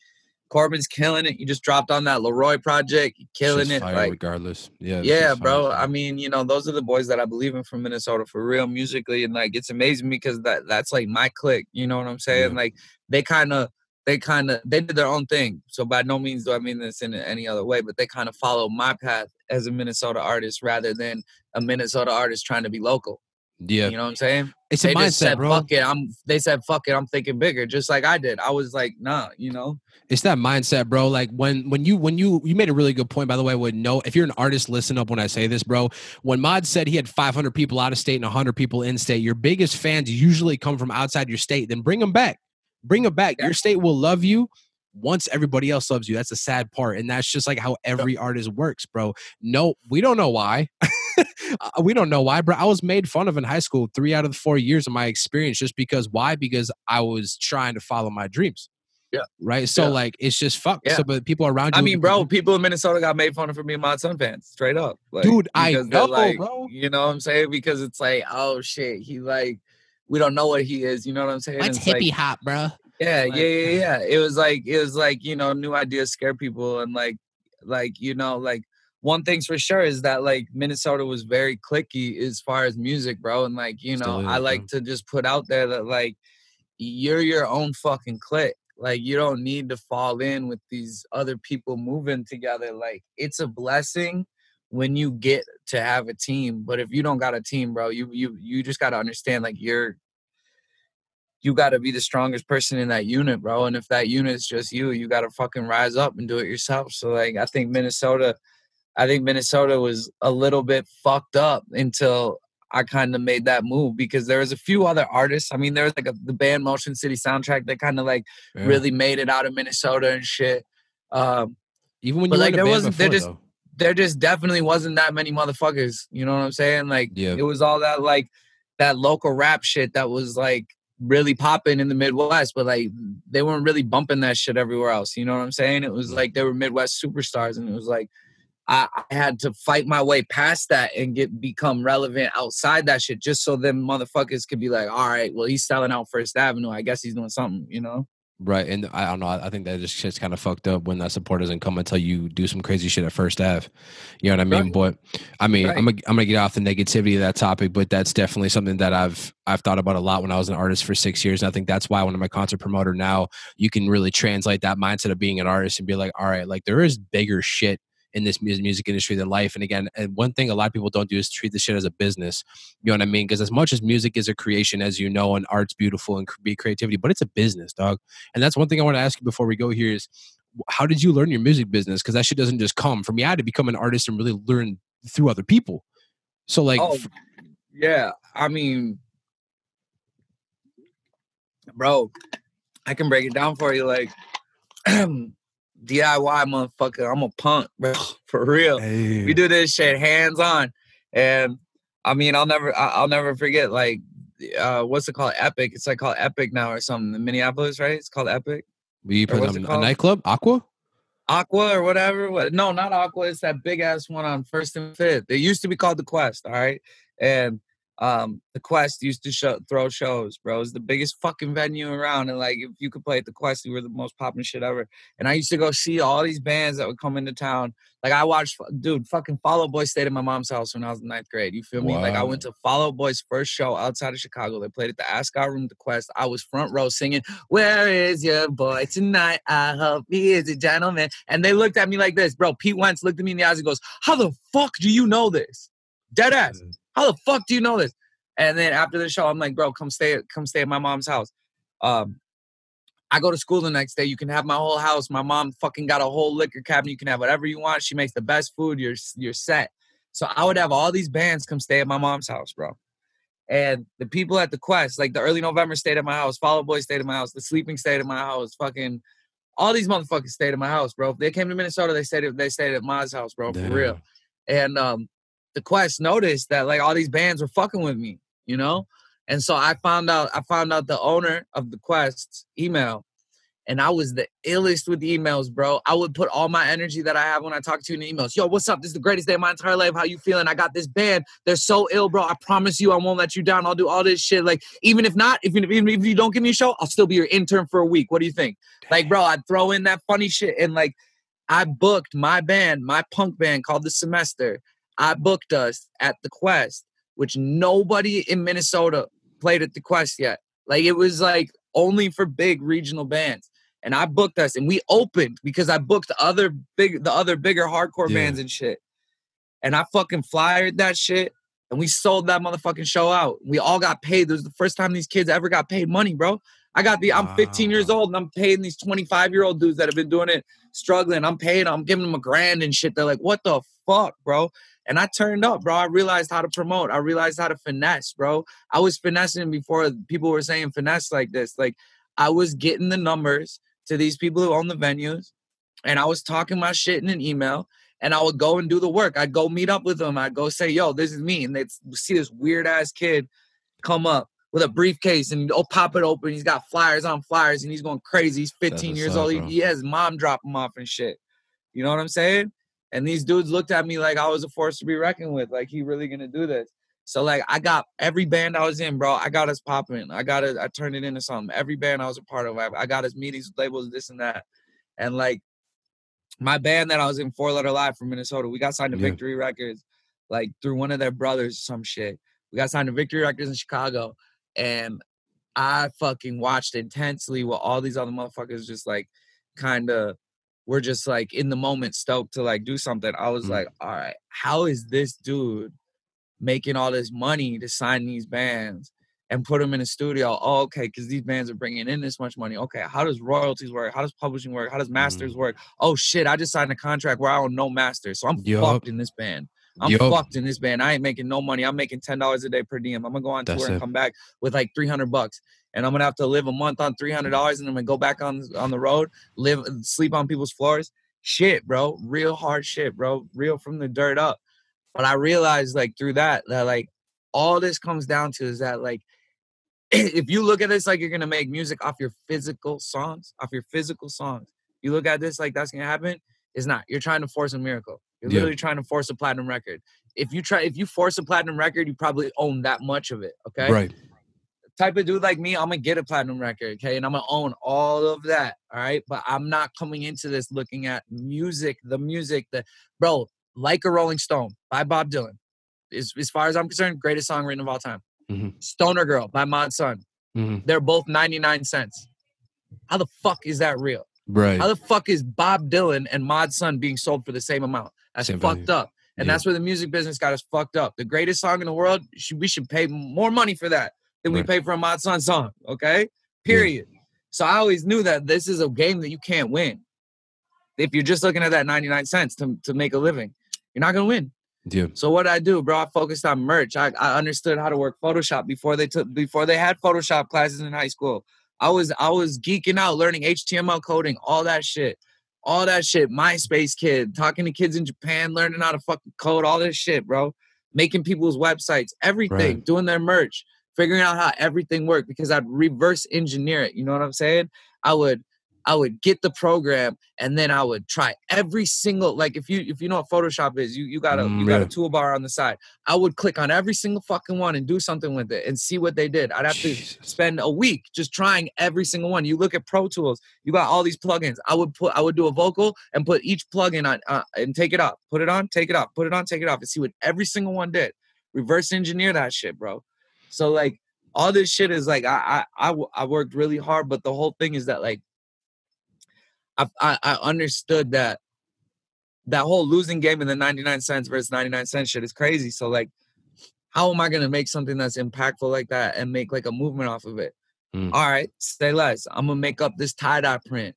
Speaker 2: Corbin's killing it. You just dropped on that Leroy project. You killing it. Like
Speaker 1: regardless. Yeah,
Speaker 2: yeah, bro.
Speaker 1: fire.
Speaker 2: I mean, you know, those are the boys that I believe in from Minnesota for real, musically, and like it's amazing because that that's like my clique. You know what I'm saying?
Speaker 1: Yeah.
Speaker 2: Like they kind of, they kind of, they did their own thing. So by no means do I mean this in any other way, but they kind of follow my path as a Minnesota artist rather than a Minnesota artist trying to be local.
Speaker 1: Yeah,
Speaker 2: You know what I'm saying?
Speaker 1: it's a
Speaker 2: they
Speaker 1: mindset,
Speaker 2: just said,
Speaker 1: bro.
Speaker 2: "Fuck it." I'm. They said, "Fuck it." I'm thinking bigger, just like I did. I was like, "Nah," you know.
Speaker 1: It's that mindset, bro. Like when when you when you you made a really good point, by the way. Would no, if you're an artist, listen up when I say this, bro. When Mod said he had 500 people out of state and 100 people in state, your biggest fans usually come from outside your state. Then bring them back. Bring them back.
Speaker 2: Yeah.
Speaker 1: Your state will love you once everybody else loves you. That's the sad part, and that's just like how every artist works, bro. No, we don't know why. Uh, we don't know why, bro. I was made fun of in high school three out of the four years of my experience just because why? Because I was trying to follow my dreams.
Speaker 2: Yeah.
Speaker 1: Right. So
Speaker 2: Yeah.
Speaker 1: like it's just fucked.
Speaker 2: Yeah.
Speaker 1: So but people around you.
Speaker 2: I mean, bro, people in Minnesota got made fun of for being Mod Sun fans, straight up. Like,
Speaker 1: Dude, I know,
Speaker 2: like,
Speaker 1: bro.
Speaker 2: You know what I'm saying? Because it's like, oh shit, he like, we don't know what he is. You know what I'm saying?
Speaker 1: What's
Speaker 2: It's like-
Speaker 1: hippie hop, bro?
Speaker 2: yeah, yeah, yeah, yeah. It was like, it was like, you know, new ideas scare people, and like, like you know, like one thing's for sure is that like Minnesota was very clicky as far as music, bro, and like you know,
Speaker 1: is,
Speaker 2: I like to just put out there that like you're your own fucking clique. Like you don't need to fall in with these other people moving together. Like it's a blessing when you get to have a team. But if you don't got a team, bro, you you you just gotta understand like you're you gotta be the strongest person in that unit, bro. And if that unit is just you, you gotta fucking rise up and do it yourself. So like I think Minnesota I think Minnesota was a little bit fucked up until I kind of made that move because there was a few other artists. I mean, there was like a, the band Motion City soundtrack that kind of like
Speaker 1: Yeah.
Speaker 2: really made it out of Minnesota and shit. Um,
Speaker 1: Even when you
Speaker 2: like,
Speaker 1: like
Speaker 2: there wasn't-
Speaker 1: before,
Speaker 2: there just-
Speaker 1: though.
Speaker 2: there just definitely wasn't that many motherfuckers. You know what I'm saying? Like
Speaker 1: Yeah.
Speaker 2: it was all that like that local rap shit that was like really popping in the Midwest, but like they weren't really bumping that shit everywhere else. You know what I'm saying? It was like they were Midwest superstars, and it was like I, I had to fight my way past that and get become relevant outside that shit, just so them motherfuckers could be like, all right, well he's selling out First Avenue. I guess he's doing something. You know?
Speaker 1: Right. And I don't know. I think that just shit's kind of fucked up when that support doesn't come until you do some crazy shit at first Ave. You know what I mean? But I mean,
Speaker 2: Right.
Speaker 1: I'm gonna I'm gonna get off the negativity of that topic, but that's definitely something that I've I've thought about a lot when I was an artist for six years. And I think that's why when I'm a concert promoter now, you can really translate that mindset of being an artist and be like, all right, like there is bigger shit in this music music industry than life. And again, and one thing a lot of people don't do is treat this shit as a business. You know what I mean? Because as much as music is a creation, as you know, and art's beautiful and be creativity, but it's a business, dog. And that's one thing I want to ask you before we go here is how did you learn your music business? Because that shit doesn't just come from me. I had to become an artist and really learn through other people. So like,
Speaker 2: Oh, yeah. I mean, bro, I can break it down for you. Like DIY motherfucker, I'm a punk, bro. For real.
Speaker 1: hey,
Speaker 2: We do this shit hands on. And I mean, I'll never I'll never forget like uh what's it called? Epic. It's like called Epic now or something. In Minneapolis, right? It's called Epic.
Speaker 1: we put on a nightclub, Aqua.
Speaker 2: Aqua or whatever. What? No, not Aqua. It's that big ass one on First and Fifth. It used to be called the Quest. All right, and um, the Quest used to show, throw shows, bro. It was the biggest fucking venue around, and like if you could play at the Quest, you were the most popping shit ever. And I used to go see all these bands that would come into town. Like I watched, dude, fucking Fall Out Boy stayed at my mom's house when I was in ninth grade. You feel me? Like I went to Fall Out Boy's first show outside of Chicago. They played at the Ascot Room, the Quest. I was front row singing where is your boy tonight? I hope he is a gentleman. And they looked at me like this, bro. Pete Wentz looked at me in the eyes and goes, How the fuck do you know this? Dead ass. How the fuck do you know this? And then after the show, I'm like, bro, come stay come stay at my mom's house. Um, I go to school the next day. You can have my whole house. My mom fucking got a whole liquor cabinet. You can have whatever you want. She makes the best food. You're you're set. So I would have all these bands come stay at my mom's house, bro. And the people at the Quest, like the early November stayed at my house, Fall Out Boy stayed at my house, the Sleeping stayed at my house, fucking all these motherfuckers stayed at my house, bro. If they came to Minnesota, they stayed at they stayed at Ma's house, bro, for real. And um the Quest noticed that like all these bands were fucking with me, you know? And so I found out I found out the owner of the Quest email and I was the illest with emails, bro. I would put all my energy that I have when I talk to you in emails. Yo, what's up? This is the greatest day of my entire life. How you feeling? I got this band. They're so ill, bro. I promise you, I won't let you down. I'll do all this shit. Like, even if not, if, even if you don't give me a show, I'll still be your intern for a week. What do you think? Like, bro, I'd throw in that funny shit. And like, I booked my band, my punk band called The Semester. I booked us at the Quest, which nobody in Minnesota played at the Quest yet. Like, it was like only for big regional bands and I booked us and we opened because I booked the other big the other bigger hardcore
Speaker 1: Yeah.
Speaker 2: bands and shit. And I fucking flyered that shit and we sold that motherfucking show out. We all got paid. It was the first time these kids ever got paid money, bro. I got the I'm 15 years old and I'm paying these 25 year old dudes that have been doing it struggling. I'm paying, I'm giving them a grand and shit. They're like, what the fuck, bro? And I turned up, bro. I realized how to promote. I realized how to finesse, bro. I was finessing before people were saying finesse like this. Like I was getting the numbers to these people who own the venues, and I was talking my shit in an email, and I would go and do the work. I'd go meet up with them. I'd go say, "Yo, this is me," and they'd see this weird ass kid come up with a briefcase and oh, pop it open. He's got flyers on flyers, and he's going crazy. He's 15 years old. He, he has mom drop him off and shit. You know what I'm saying? And these dudes looked at me like I was a force to be reckoned with. Like he really gonna do this. So like I got every band I was in, bro. I got us popping. I got it. I turned it into something. Every band I was a part of, I, I got us meetings, labels, this and that. And like my band that I was in, Four Letter Lie from Minnesota, we got signed to
Speaker 1: Yeah.
Speaker 2: Victory Records, like through one of their brothers, some shit. We got signed to Victory Records in Chicago, and I fucking watched intensely while all these other motherfuckers just like kind of were just like in the moment stoked to like do something. I was
Speaker 1: Mhm.
Speaker 2: like, all right, how is this dude making all this money to sign these bands and put them in a studio? Oh, okay, because these bands are bringing in this much money. Okay, how does royalties work? How does publishing work? How does masters work? Oh shit, I just signed a contract where I own no masters, so I'm
Speaker 1: Yup.
Speaker 2: fucked in this band. I'm fucked in this band. I ain't making no money. I'm making ten dollars a day per diem. I'm gonna go on
Speaker 1: That's
Speaker 2: tour and
Speaker 1: it.
Speaker 2: come back with like three hundred bucks, and I'm gonna have to live a month on three hundred dollars, and I'm gonna go back on on the road, live, sleep on people's floors. Shit, bro, real hard shit, bro, real from the dirt up. But I realized like through that that like all this comes down to is that like if you look at this like you're gonna make music off your physical songs, off your physical songs, you look at this like that's gonna happen. It's not. You're trying to force a miracle. You're
Speaker 1: Yeah.
Speaker 2: literally trying to force a platinum record. If you try, if you force a platinum record, you probably own that much of it. Okay.
Speaker 1: Right.
Speaker 2: Type of dude like me, I'm gonna get a platinum record. Okay, and I'm gonna own all of that. All right. But I'm not coming into this looking at music, the music, the bro, like a Rolling Stone by Bob Dylan. Is as far as I'm concerned, greatest song written of all time.
Speaker 1: Mhm.
Speaker 2: Stoner Girl by Mod Sun.
Speaker 1: Mhm.
Speaker 2: They're both 99 cents. How the fuck is that real?
Speaker 1: Right.
Speaker 2: How the fuck is Bob Dylan and Mod Sun being sold for the same amount? That's
Speaker 1: Same
Speaker 2: fucked
Speaker 1: value.
Speaker 2: up. And
Speaker 1: Yeah.
Speaker 2: that's where the music business got us fucked up. The greatest song in the world, we should pay more money for that than we pay for a Mod Sun song. Okay? Period. So I always knew that this is a game that you can't win. if you're just looking at that 99 cents to, to make a living, you're not gonna win.
Speaker 1: Yeah.
Speaker 2: So what I do, bro, I focused on merch. I, I understood how to work Photoshop before they took before they had Photoshop classes in high school. I was I was geeking out learning HTML coding, all that shit. All that shit. MySpace kid, talking to kids in Japan, learning how to fucking code, all this shit, bro. Making people's websites, everything,
Speaker 1: Right.
Speaker 2: doing their merch, figuring out how everything worked because I'd reverse engineer it. You know what I'm saying? I would I would get the program and then I would try every single like if you if you know what Photoshop is, you you got a
Speaker 1: Mm,
Speaker 2: you got
Speaker 1: yeah.
Speaker 2: a toolbar on the side. I would click on every single fucking one and do something with it and see what they did. I'd have
Speaker 1: Jesus.
Speaker 2: to spend a week just trying every single one. You look at Pro Tools, you got all these plugins. I would put I would do a vocal and put each plugin on uh, and take it off, put it on, take it off, put it on, take it off, and see what every single one did. Reverse engineer that shit, bro. So like all this shit is like I I I worked really hard, but the whole thing is that like I I, I understood that that whole losing game in the 99 cents versus 99 cents shit is crazy. So like how am I gonna make something that's impactful like that and make like a movement off of it?
Speaker 1: Mm.
Speaker 2: All right, say less. I'm gonna make up this tie-dye print.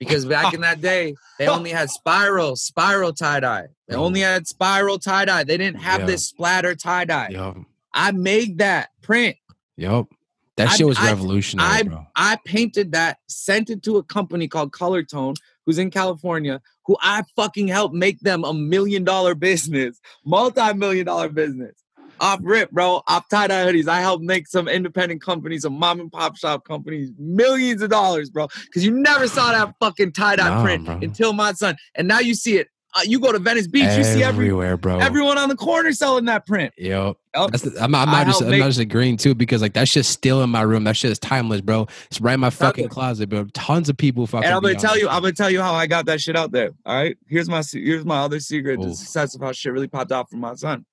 Speaker 2: Because back in that day, they only had spiral, spiral tie-dye. They only had spiral tie-dye. They didn't have
Speaker 1: Yeah.
Speaker 2: this splatter tie-dye.
Speaker 1: Yup.
Speaker 2: I made that print.
Speaker 1: Yup. That
Speaker 2: I-
Speaker 1: shit was
Speaker 2: I-
Speaker 1: revolutionary,
Speaker 2: I-
Speaker 1: bro.
Speaker 2: I painted that, sent it to a company called Colortone, who's in California, who I fucking helped make them a million dollar business, multi-million dollar business. Off rip, bro. Off tie-dye hoodies. I helped make some independent companies, some mom and pop shop companies, millions of dollars, bro. Because you never saw that fucking tie-dye
Speaker 1: Nah,
Speaker 2: print
Speaker 1: bro.
Speaker 2: until Mod Sun. And now you see it. Uh, you go to Venice Beach, you see
Speaker 1: everywhere, bro.
Speaker 2: everyone on the corner selling that print.
Speaker 1: Yup. That's the, I'm, I'm not just I'm not just agreeing too because like that shit's still in my room. That shit is timeless, bro. It's right in my fucking closet, bro. Tons of people fucking.
Speaker 2: And I'm gonna tell you. I'm gonna tell you how I got that shit out there. All right. Here's my here's my other secret to the success of how shit really popped off from Mod Sun.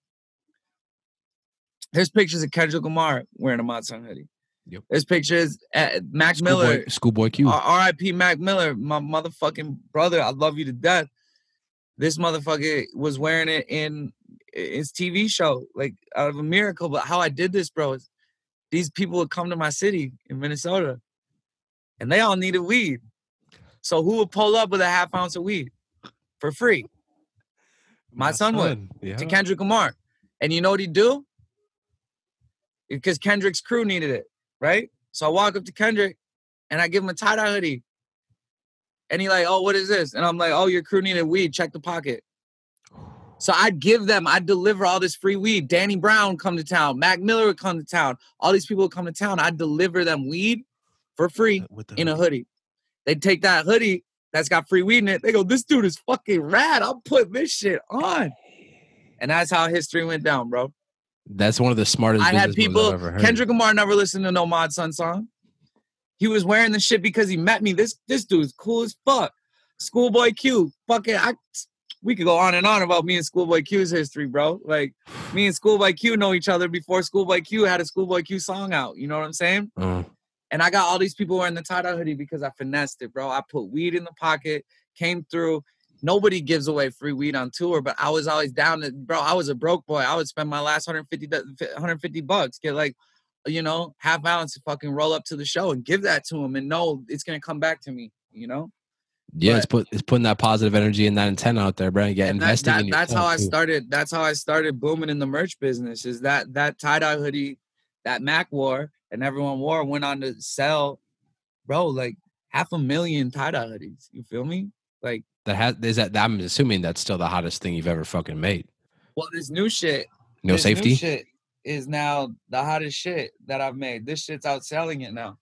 Speaker 2: There's pictures of Kendrick Lamar wearing a Mod Sun hoodie.
Speaker 1: Yep.
Speaker 2: There's pictures at Mac
Speaker 1: Schoolboy,
Speaker 2: Miller,
Speaker 1: Schoolboy Q,
Speaker 2: R.I.P. Mac Miller, my motherfucking brother. I love you to death. This motherfucker was wearing it in his TV show, like out of a miracle. But how I did this, bro, is these people would come to my city in Minnesota, and they all needed weed. So who would pull up with a half ounce of weed for free Mod Sun would,
Speaker 1: Yeah.
Speaker 2: to Kendrick Lamar? And you know what he'd do? Because Kendrick's crew needed it, right? So I walk up to Kendrick and I give him a tie dye hoodie. And he like, oh, what is this? And I'm like, oh, your crew needed weed. Check the pocket. So I'd give them, I'd deliver all this free weed. Danny Brown come to town. Mac Miller would come to town. All these people would come to town. I'd deliver them weed for free in a
Speaker 1: hoodie.
Speaker 2: They'd take that hoodie that's got free weed in it. They go, this dude is fucking rad. I'm putting this shit on. And that's how history went down, bro.
Speaker 1: That's one of the smartest.
Speaker 2: I had people,
Speaker 1: I've ever heard.
Speaker 2: Kendrick Lamar never listened to no Mod Sun song. He was wearing the shit because he met me. This this dude's cool as fuck. Schoolboy Q, fucking, I, we could go on and on about me and Schoolboy Q's history, bro. Like me and Schoolboy Q know each other before Schoolboy Q had a Schoolboy Q song out. You know what I'm saying?
Speaker 1: Uh,
Speaker 2: And I got all these people wearing the tie-dye hoodie because I finessed it, bro. I put weed in the pocket, came through. Nobody gives away free weed on tour, but I was always down to, bro. I was a broke boy. I would spend my last 150, 150 bucks, get like, you know, half ounce to fucking roll up to the show and give that to him and know it's gonna come back to me, you know?
Speaker 1: yeah, it's put it's putting that positive energy and that intent out there, bro. Yeah,
Speaker 2: that,
Speaker 1: investing
Speaker 2: that-
Speaker 1: in
Speaker 2: that's how I
Speaker 1: too.
Speaker 2: started. That's how I started booming in the merch business. Is that that tie dye hoodie that Mac wore and everyone wore went on to sell, bro, like half a million tie dye hoodies. You feel me? Like,
Speaker 1: That has is that I'm assuming that's still the hottest thing you've ever fucking made.
Speaker 2: well, this new shit,
Speaker 1: No safety,
Speaker 2: shit is now the hottest shit that I've made. This shit's outselling it now. Um,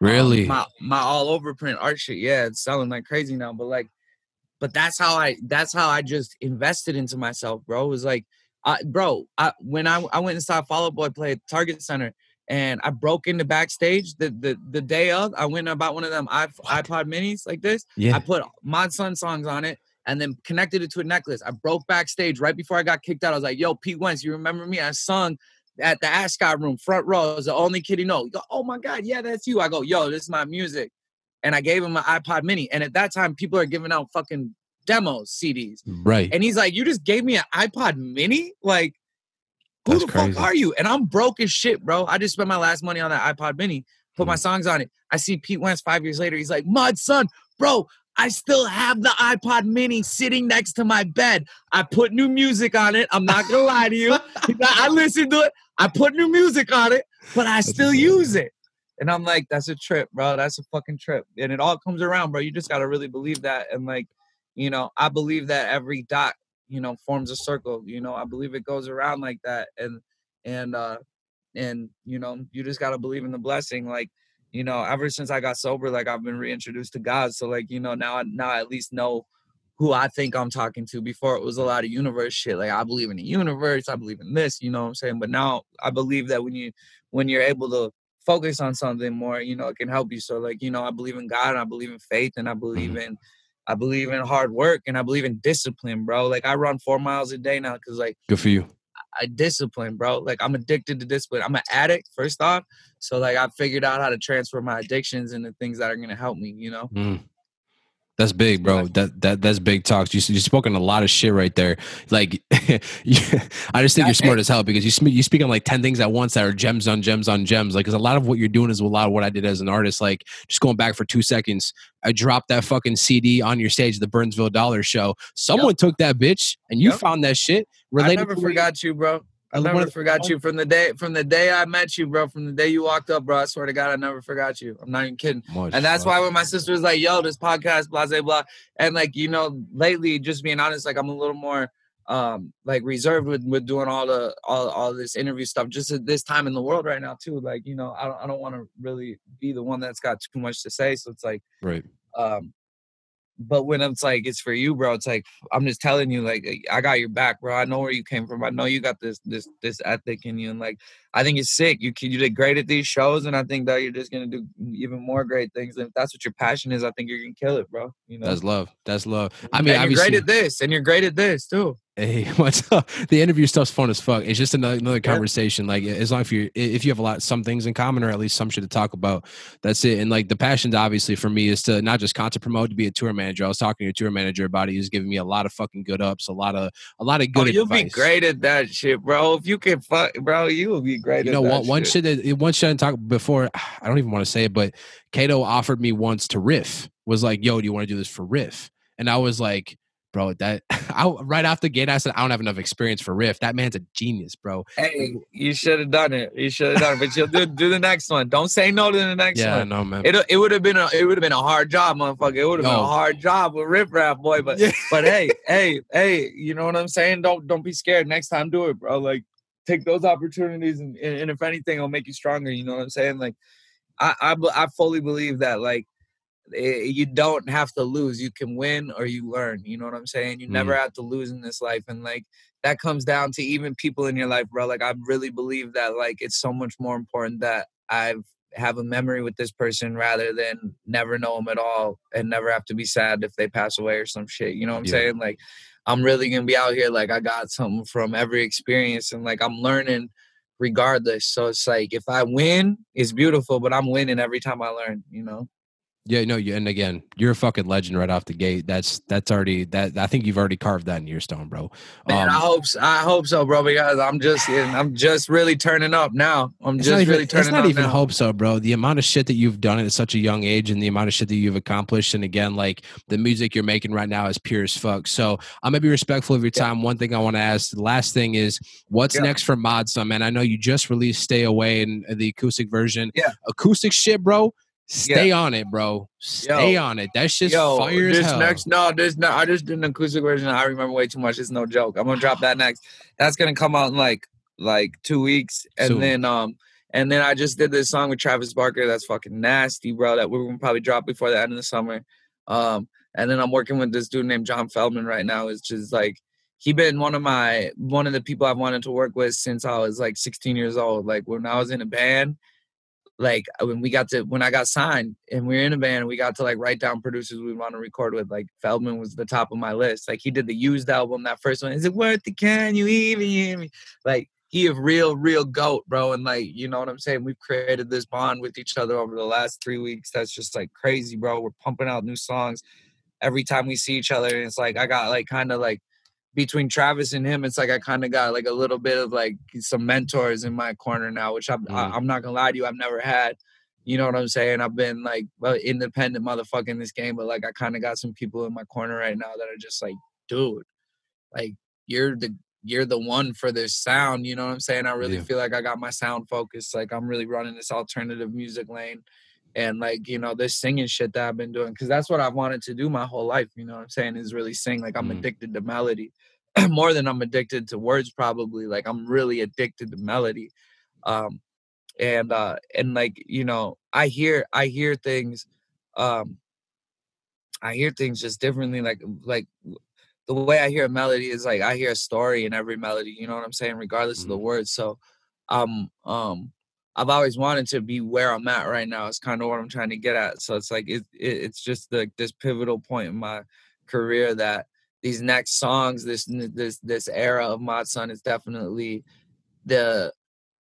Speaker 1: really?
Speaker 2: my my all over print art shit. Yeah, it's selling like crazy now. But like, but that's how I that's how I just invested into myself, bro. It was like, I, bro, I when I I went and saw Fall Out Boy play at Target Center. And I broke into backstage the, the the day of. I went and bought one of them iPod minis like this.
Speaker 1: yeah,
Speaker 2: I put Mod Sun songs on it and then connected it to a necklace. I broke backstage right before I got kicked out. I was like, yo, Pete Wentz, you remember me? I sung at the Ascot room, front row. I was the only kid he know. He go, oh my God, yeah, that's you. I go, yo, this is my music. And I gave him my iPod mini. And at that time, people are giving out fucking demos, CDs.
Speaker 1: right.
Speaker 2: And he's like, you just gave me an iPod mini? Like, who
Speaker 1: That's
Speaker 2: the
Speaker 1: crazy.
Speaker 2: fuck are you? And I'm broke as shit, bro. I just spent my last money on that iPod mini, put my
Speaker 1: Mhm.
Speaker 2: songs on it. I see Pete Wentz five years later. He's like, Mod Sun, bro, I still have the iPod mini sitting next to my bed. I put new music on it. I'm not gonna lie to you. I listen to it. I put new music on it, but I still use it. And I'm like, that's a trip, bro. That's a fucking trip. And it all comes around, bro. You just gotta really believe that. And like, you know, I believe that every dot, you know, forms a circle. You know, I believe it goes around like that. And and uh and you know, you just gotta believe in the blessing. Like, you know, ever since I got sober, like I've been reintroduced to God. So like, you know, now I now I at least know who I think I'm talking to. Before it was a lot of universe shit. Like I believe in the universe, I believe in this, you know what I'm saying? But now I believe that when you when you're able to focus on something more, you know, it can help you. So like, you know, I believe in God, and I believe in faith, and I believe mm-hmm. in I believe in hard work and I believe in discipline, bro. Like I run four miles a day now because like
Speaker 1: good for you.
Speaker 2: I, discipline, bro. Like I'm addicted to discipline. I'm an addict, first off. So like I figured out how to transfer my addictions into things that are gonna help me, you know.
Speaker 1: Mm. That's big, bro. That that that's big talks. You you spoken a lot of shit right there. Like, I just think you're smart as hell because you speak you speak on like ten things at once that are gems on gems on gems. Like, because a lot of what you're doing is a lot of what I did as an artist. Like, just going back for two seconds, I dropped that fucking CD on your stage, the Burnsville Dollar Show. Someone yep. took that bitch, and you yep. found that shit.
Speaker 2: Related I never forgot you, bro. I never forgot you from the day from the day I met you, bro. From the day you walked up, bro. I swear to God, I never forgot you. I'm not even kidding. Much and that's why when my sister was like, "Yo, this podcast, blah blah blah," and like you know, lately, just being honest, like I'm a little more um like reserved with with doing all the all all this interview stuff just at this time in the world right now too like you know i don't, I don't want to really be the one that's got too much to say so it's like
Speaker 1: right
Speaker 2: um but when it's like it's for you bro it's like i'm just telling you like i got your back bro. I know where you came from. I know you got this this this ethic in you and like i think it's sick you you did great at these shows and i think that you're just gonna do even more great things and if that's what your passion is i think you're gonna kill it bro you know
Speaker 1: that's love that's love i mean
Speaker 2: you're great at this and you're great at this too
Speaker 1: Hey, what's up? The interview stuff's fun as fuck. It's just another, another conversation. Like as long as you if you have a lot some things in common or at least some shit to talk about, that's it. And like the passion, obviously for me is to not just content promote to be a tour manager. I was talking to a tour manager about it. He was giving me a lot of fucking good ups, a lot of a lot of oh, good. Oh,
Speaker 2: you'll
Speaker 1: advice.
Speaker 2: be great at that shit, bro. If you can fuck, bro, you will be great.
Speaker 1: You know,
Speaker 2: one,
Speaker 1: one shit that one shit I talk before. I don't even want to say it, but Kato offered me once to riff. Was like, yo, do you want to do this for riff? And I was like bro. That I, right off the gate, I said I don't have enough experience for Riff. That man's a genius, bro.
Speaker 2: Hey, you should have done it. You should have done it, but you'll do, do the next one. Don't say no to the next
Speaker 1: yeah,
Speaker 2: one.
Speaker 1: Yeah, no man.
Speaker 2: It it would have been a it would have been a hard job, motherfucker. It would have been a oh. hard job with Riff Raff, boy. But yeah. but hey, hey, hey, you know what I'm saying? Don't don't be scared. Next time, do it, bro. Like take those opportunities, and, and if anything, it'll make you stronger. You know what I'm saying? Like I I, I fully believe that like it, eh, you don't have to lose. You can win or you learn. You know what I'm saying? You mm. never have to lose in this life. And like that comes down to even people in your life, bro. Like I really believe that like it's so much more important that I've have a memory with this person rather than never know them at all and never have to be sad if they pass away or some shit. You know what I'm yeah. saying? Like I'm really gonna be out here like I got something from every experience and like I'm learning regardless. So it's like if I win, it's beautiful, but I'm winning every time I learn, you know?
Speaker 1: Yeah, no, you and again, you're a fucking legend right off the gate. That's that's already that I think you've already carved that in your stone, bro.
Speaker 2: Man, um, I hope so, I hope so, bro. Because I'm just I'm just really turning up now. I'm just
Speaker 1: even,
Speaker 2: really turning. Up.
Speaker 1: It's not even
Speaker 2: now.
Speaker 1: hope so, bro. The amount of shit that you've done at such a young age, and the amount of shit that you've accomplished, and again, like the music you're making right now is pure as fuck. So I'm gonna be respectful of your time. Yeah. One thing I want to ask, the last thing is, what's yeah. next for Mod Sun, man? I know you just released "Stay Away" and the acoustic version.
Speaker 2: Yeah,
Speaker 1: acoustic shit, bro Stay yeah. on it, bro. Stay yo, on it. That's just yo, fire
Speaker 2: this
Speaker 1: as hell.
Speaker 2: next, no, this no. I just did an acoustic version. I remember way too much. It's no joke. I'm gonna drop that next. That's gonna come out in like like two weeks, and Soon. then um, and then I just did this song with Travis Barker. That's fucking nasty, bro. That we're gonna probably drop before the end of the summer. Um, and then I'm working with this dude named John Feldmann right now. It's just like he been one of my one of the people I've wanted to work with since I was like 16 years old. Like when I was in a band like uh, when we got to when I got signed and we were in a band, we got to like write down producers we want to record with. Like Feldmann was the top of my list. Like he did the used album, that first one. Is it worth it? Can you even hear me? Like he a real, real goat, bro. And like, you know what I'm saying? We've created this bond with each other over the last three weeks. That's just like crazy, bro. We're pumping out new songs every time we see each other. And it's like I got like kind of like between Travis and him, it's like I kind of got like a little bit of like some mentors in my corner now, which I'm mm. I, am not gonna lie to you, I've never had. You know what I'm saying? I've been like an independent motherfucker in this game, but like I kind of got some people in my corner right now that are just like, dude, like you're the you're the one for this sound. You know what I'm saying? I really yeah. feel like I got my sound focused. Like I'm really running this alternative music lane. And like, you know, this singing shit that I've been doing, because that's what I've wanted to do my whole life. You know what I'm saying? Is really sing. Like I'm mm. addicted to melody. More than I'm addicted to words, probably. Like I'm really addicted to melody. Um, and uh and like, you know, I hear I hear things um I hear things just differently. Like like the way I hear a melody is like I hear a story in every melody. You know what I'm saying, regardless mm-hmm. of the mm-hmm. words. So, um, um, I've always wanted to be where I'm at right now. It's kind of what I'm trying to get at. So it's like it, it it's just like this pivotal point in my career that these next songs, this this this era of Mod Sun is definitely the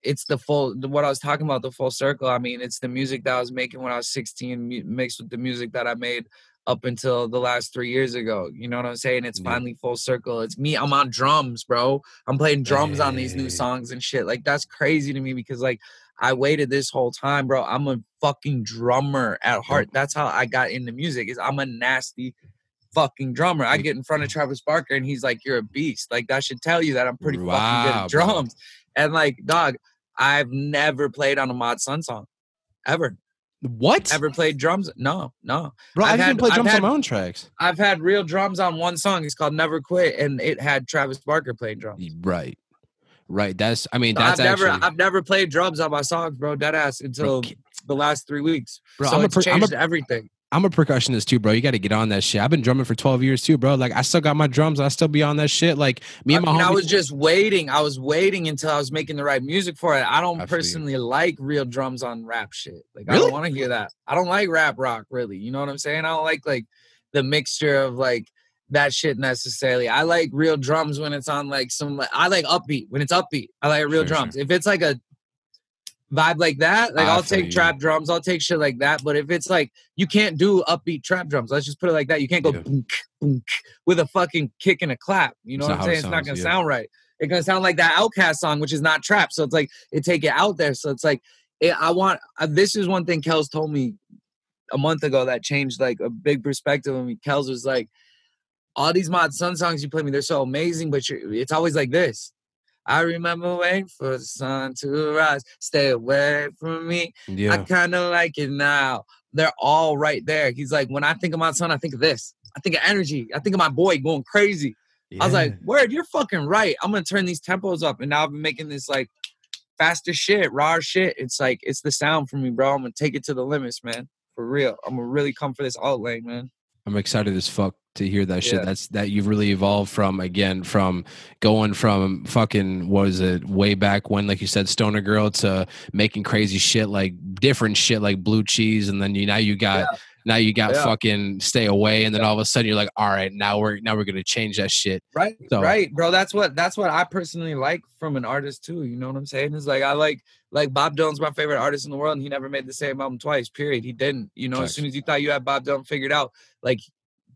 Speaker 2: it's the full what I was talking about the full circle. I mean, it's the music that I was making when I was 16 mixed with the music that I made up until the last three years ago. You know what I'm saying? It's yeah. finally full circle. It's me. I'm on drums, bro. I'm playing drums hey. on these new songs and shit. Like that's crazy to me because like I waited this whole time, bro. I'm a fucking drummer at heart. That's how I got into music. Is I'm a nasty fucking drummer. I get in front of Travis Barker and he's like, "You're a beast." Like that should tell you that I'm pretty wow, fucking good at drums. Bro. And like, dog, I've never played on a Mod Sun song, ever.
Speaker 1: What?
Speaker 2: Ever played drums? No, no.
Speaker 1: Bro, I've, I've drums had, on my own tracks.
Speaker 2: I've had real drums on one song. It's called Never Quit, and it had Travis Barker playing drums.
Speaker 1: Right. Right. That's I mean, that's
Speaker 2: I've
Speaker 1: actually...
Speaker 2: never I've never played drums on my songs, bro. Dead ass until bro, the last three weeks. Bro, so I'm it's a per- changed I'm a, everything.
Speaker 1: I'm a percussionist too, bro. You got to get on that shit. I've been drumming for 12 years too, bro. Like I still got my drums. I still be on that shit. Like me and my. I, mean,
Speaker 2: I was just waiting. I was waiting until I was making the right music for it. I don't I personally like real drums on rap shit. Like really? I don't want to hear that. I don't like rap rock really. You know what I'm saying? I don't like like the mixture of like that shit necessarily. I like real drums when it's on like some. I like upbeat when it's upbeat. I like real sure, drums. Sure. If it's like a vibe like that, like I will take you. trap drums, I'll take shit like that. But if it's like you can't do upbeat trap drums, let's just put it like that. You can't go yeah. boom, boom, with a fucking kick and a clap. You know it's what I'm saying? Sounds, it's not gonna yeah. sound right. It's gonna sound like that OutKast song, which is not trap. So it's like it take it out there. So it's like it, I want. Uh, this is one thing Kels told me a month ago that changed like a big perspective on me. Kels was like, all these Mod Sun songs you play me, they're so amazing, but it's always like this. I remember waiting for the sun to rise. Stay away from me. Yeah. I kind of like it now. They're all right there. He's like, when I think of Mod Sun, I think of this. I think of energy. I think of my boy going crazy. Yeah. I was like, word, you're fucking right. I'm gonna turn these tempos up. And now I've been making this like faster shit, raw shit. It's like it's the sound for me, bro. I'm gonna take it to the limits, man. For real. I'm gonna really come for this alt lane, man.
Speaker 1: I'm excited as fuck to hear that shit. Yeah. That's that you've really evolved from again from going from fucking what is it way back when like you said stoner girl to making crazy shit like different shit like blue cheese and then you now you got yeah. now you got yeah. fucking stay away and then all of a sudden you're like all right now we're now we're gonna change that shit
Speaker 2: right so, right bro that's what that's what I personally like from an artist too you know what I'm saying is like I like like Bob Dylan's my favorite artist in the world and he never made the same album twice period he didn't you know as soon as you thought you had Bob Dylan figured out like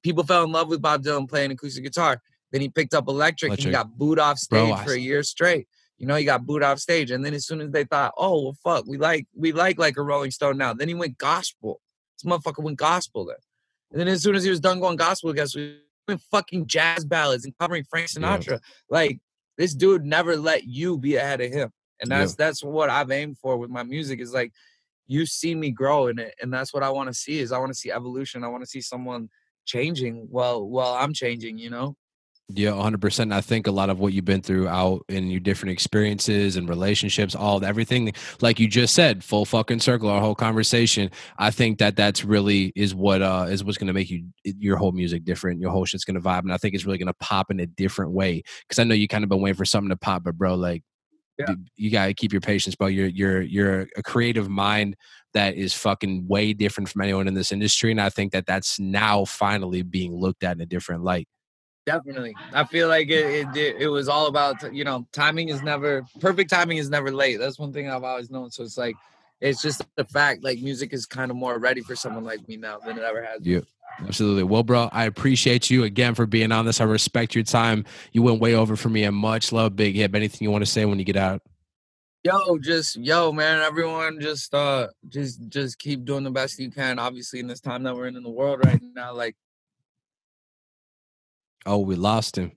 Speaker 2: people fell in love with Bob Dylan playing acoustic guitar. Then he picked up electric, electric. and he got booed off stage Bro, for a year straight. You know, he got booed off stage. And then as soon as they thought, oh well fuck, we like we like like a Rolling Stone now. Then he went gospel. This motherfucker went gospel then. And then as soon as he was done going gospel, guess we went fucking jazz ballads and covering Frank Sinatra. Yeah. Like this dude never let you be ahead of him. And that's yeah. that's what I've aimed for with my music is like you see me grow in it. And that's what I want to see is I want to see evolution. I want to see someone changing while while I'm changing, you know?
Speaker 1: Yeah, 100%. I think a lot of what you've been through out in your different experiences and relationships, all everything, like you just said, full fucking circle, our whole conversation. I think that that's really is what uh is what's going to make you your whole music different. Your whole shit's going to vibe, and I think it's really going to pop in a different way. Because I know you kind of been waiting for something to pop, but bro, like yeah. you got to keep your patience, bro. You're you're you're a creative mind that is fucking way different from anyone in this industry, and I think that that's now finally being looked at in a different light.
Speaker 2: Definitely, I feel like it, it it was all about you know timing is never perfect. Timing is never late. That's one thing I've always known. So it's like it's just the fact like music is kind of more ready for someone like me now than it ever has.
Speaker 1: Yeah. Absolutely. Well, bro, I appreciate you again for being on this. I respect your time. You went way over for me and much love, Big Hip. Anything you want to say when you get out?
Speaker 2: Yo, just yo, man, everyone just uh just just keep doing the best you can. Obviously in this time that we're in in the world right now, like
Speaker 1: Oh, we lost him.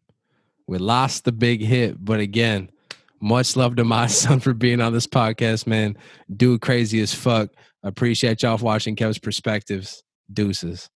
Speaker 1: We lost the big hit, but again, much love to my son for being on this podcast, man. Dude, crazy as fuck. Appreciate y'all for watching Kev's Perspectives. Deuces.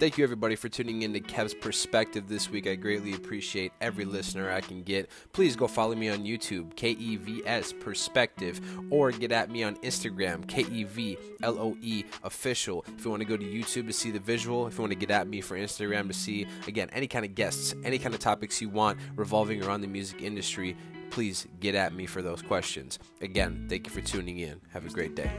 Speaker 1: Thank you, everybody, for tuning in to Kev's Perspective this week. I greatly appreciate every listener I can get. Please go follow me on YouTube, K E V S Perspective, or get at me on Instagram, K E V L O E Official. If you want to go to YouTube to see the visual, if you want to get at me for Instagram to see, again, any kind of guests, any kind of topics you want revolving around the music industry, please get at me for those questions. Again, thank you for tuning in. Have a great day.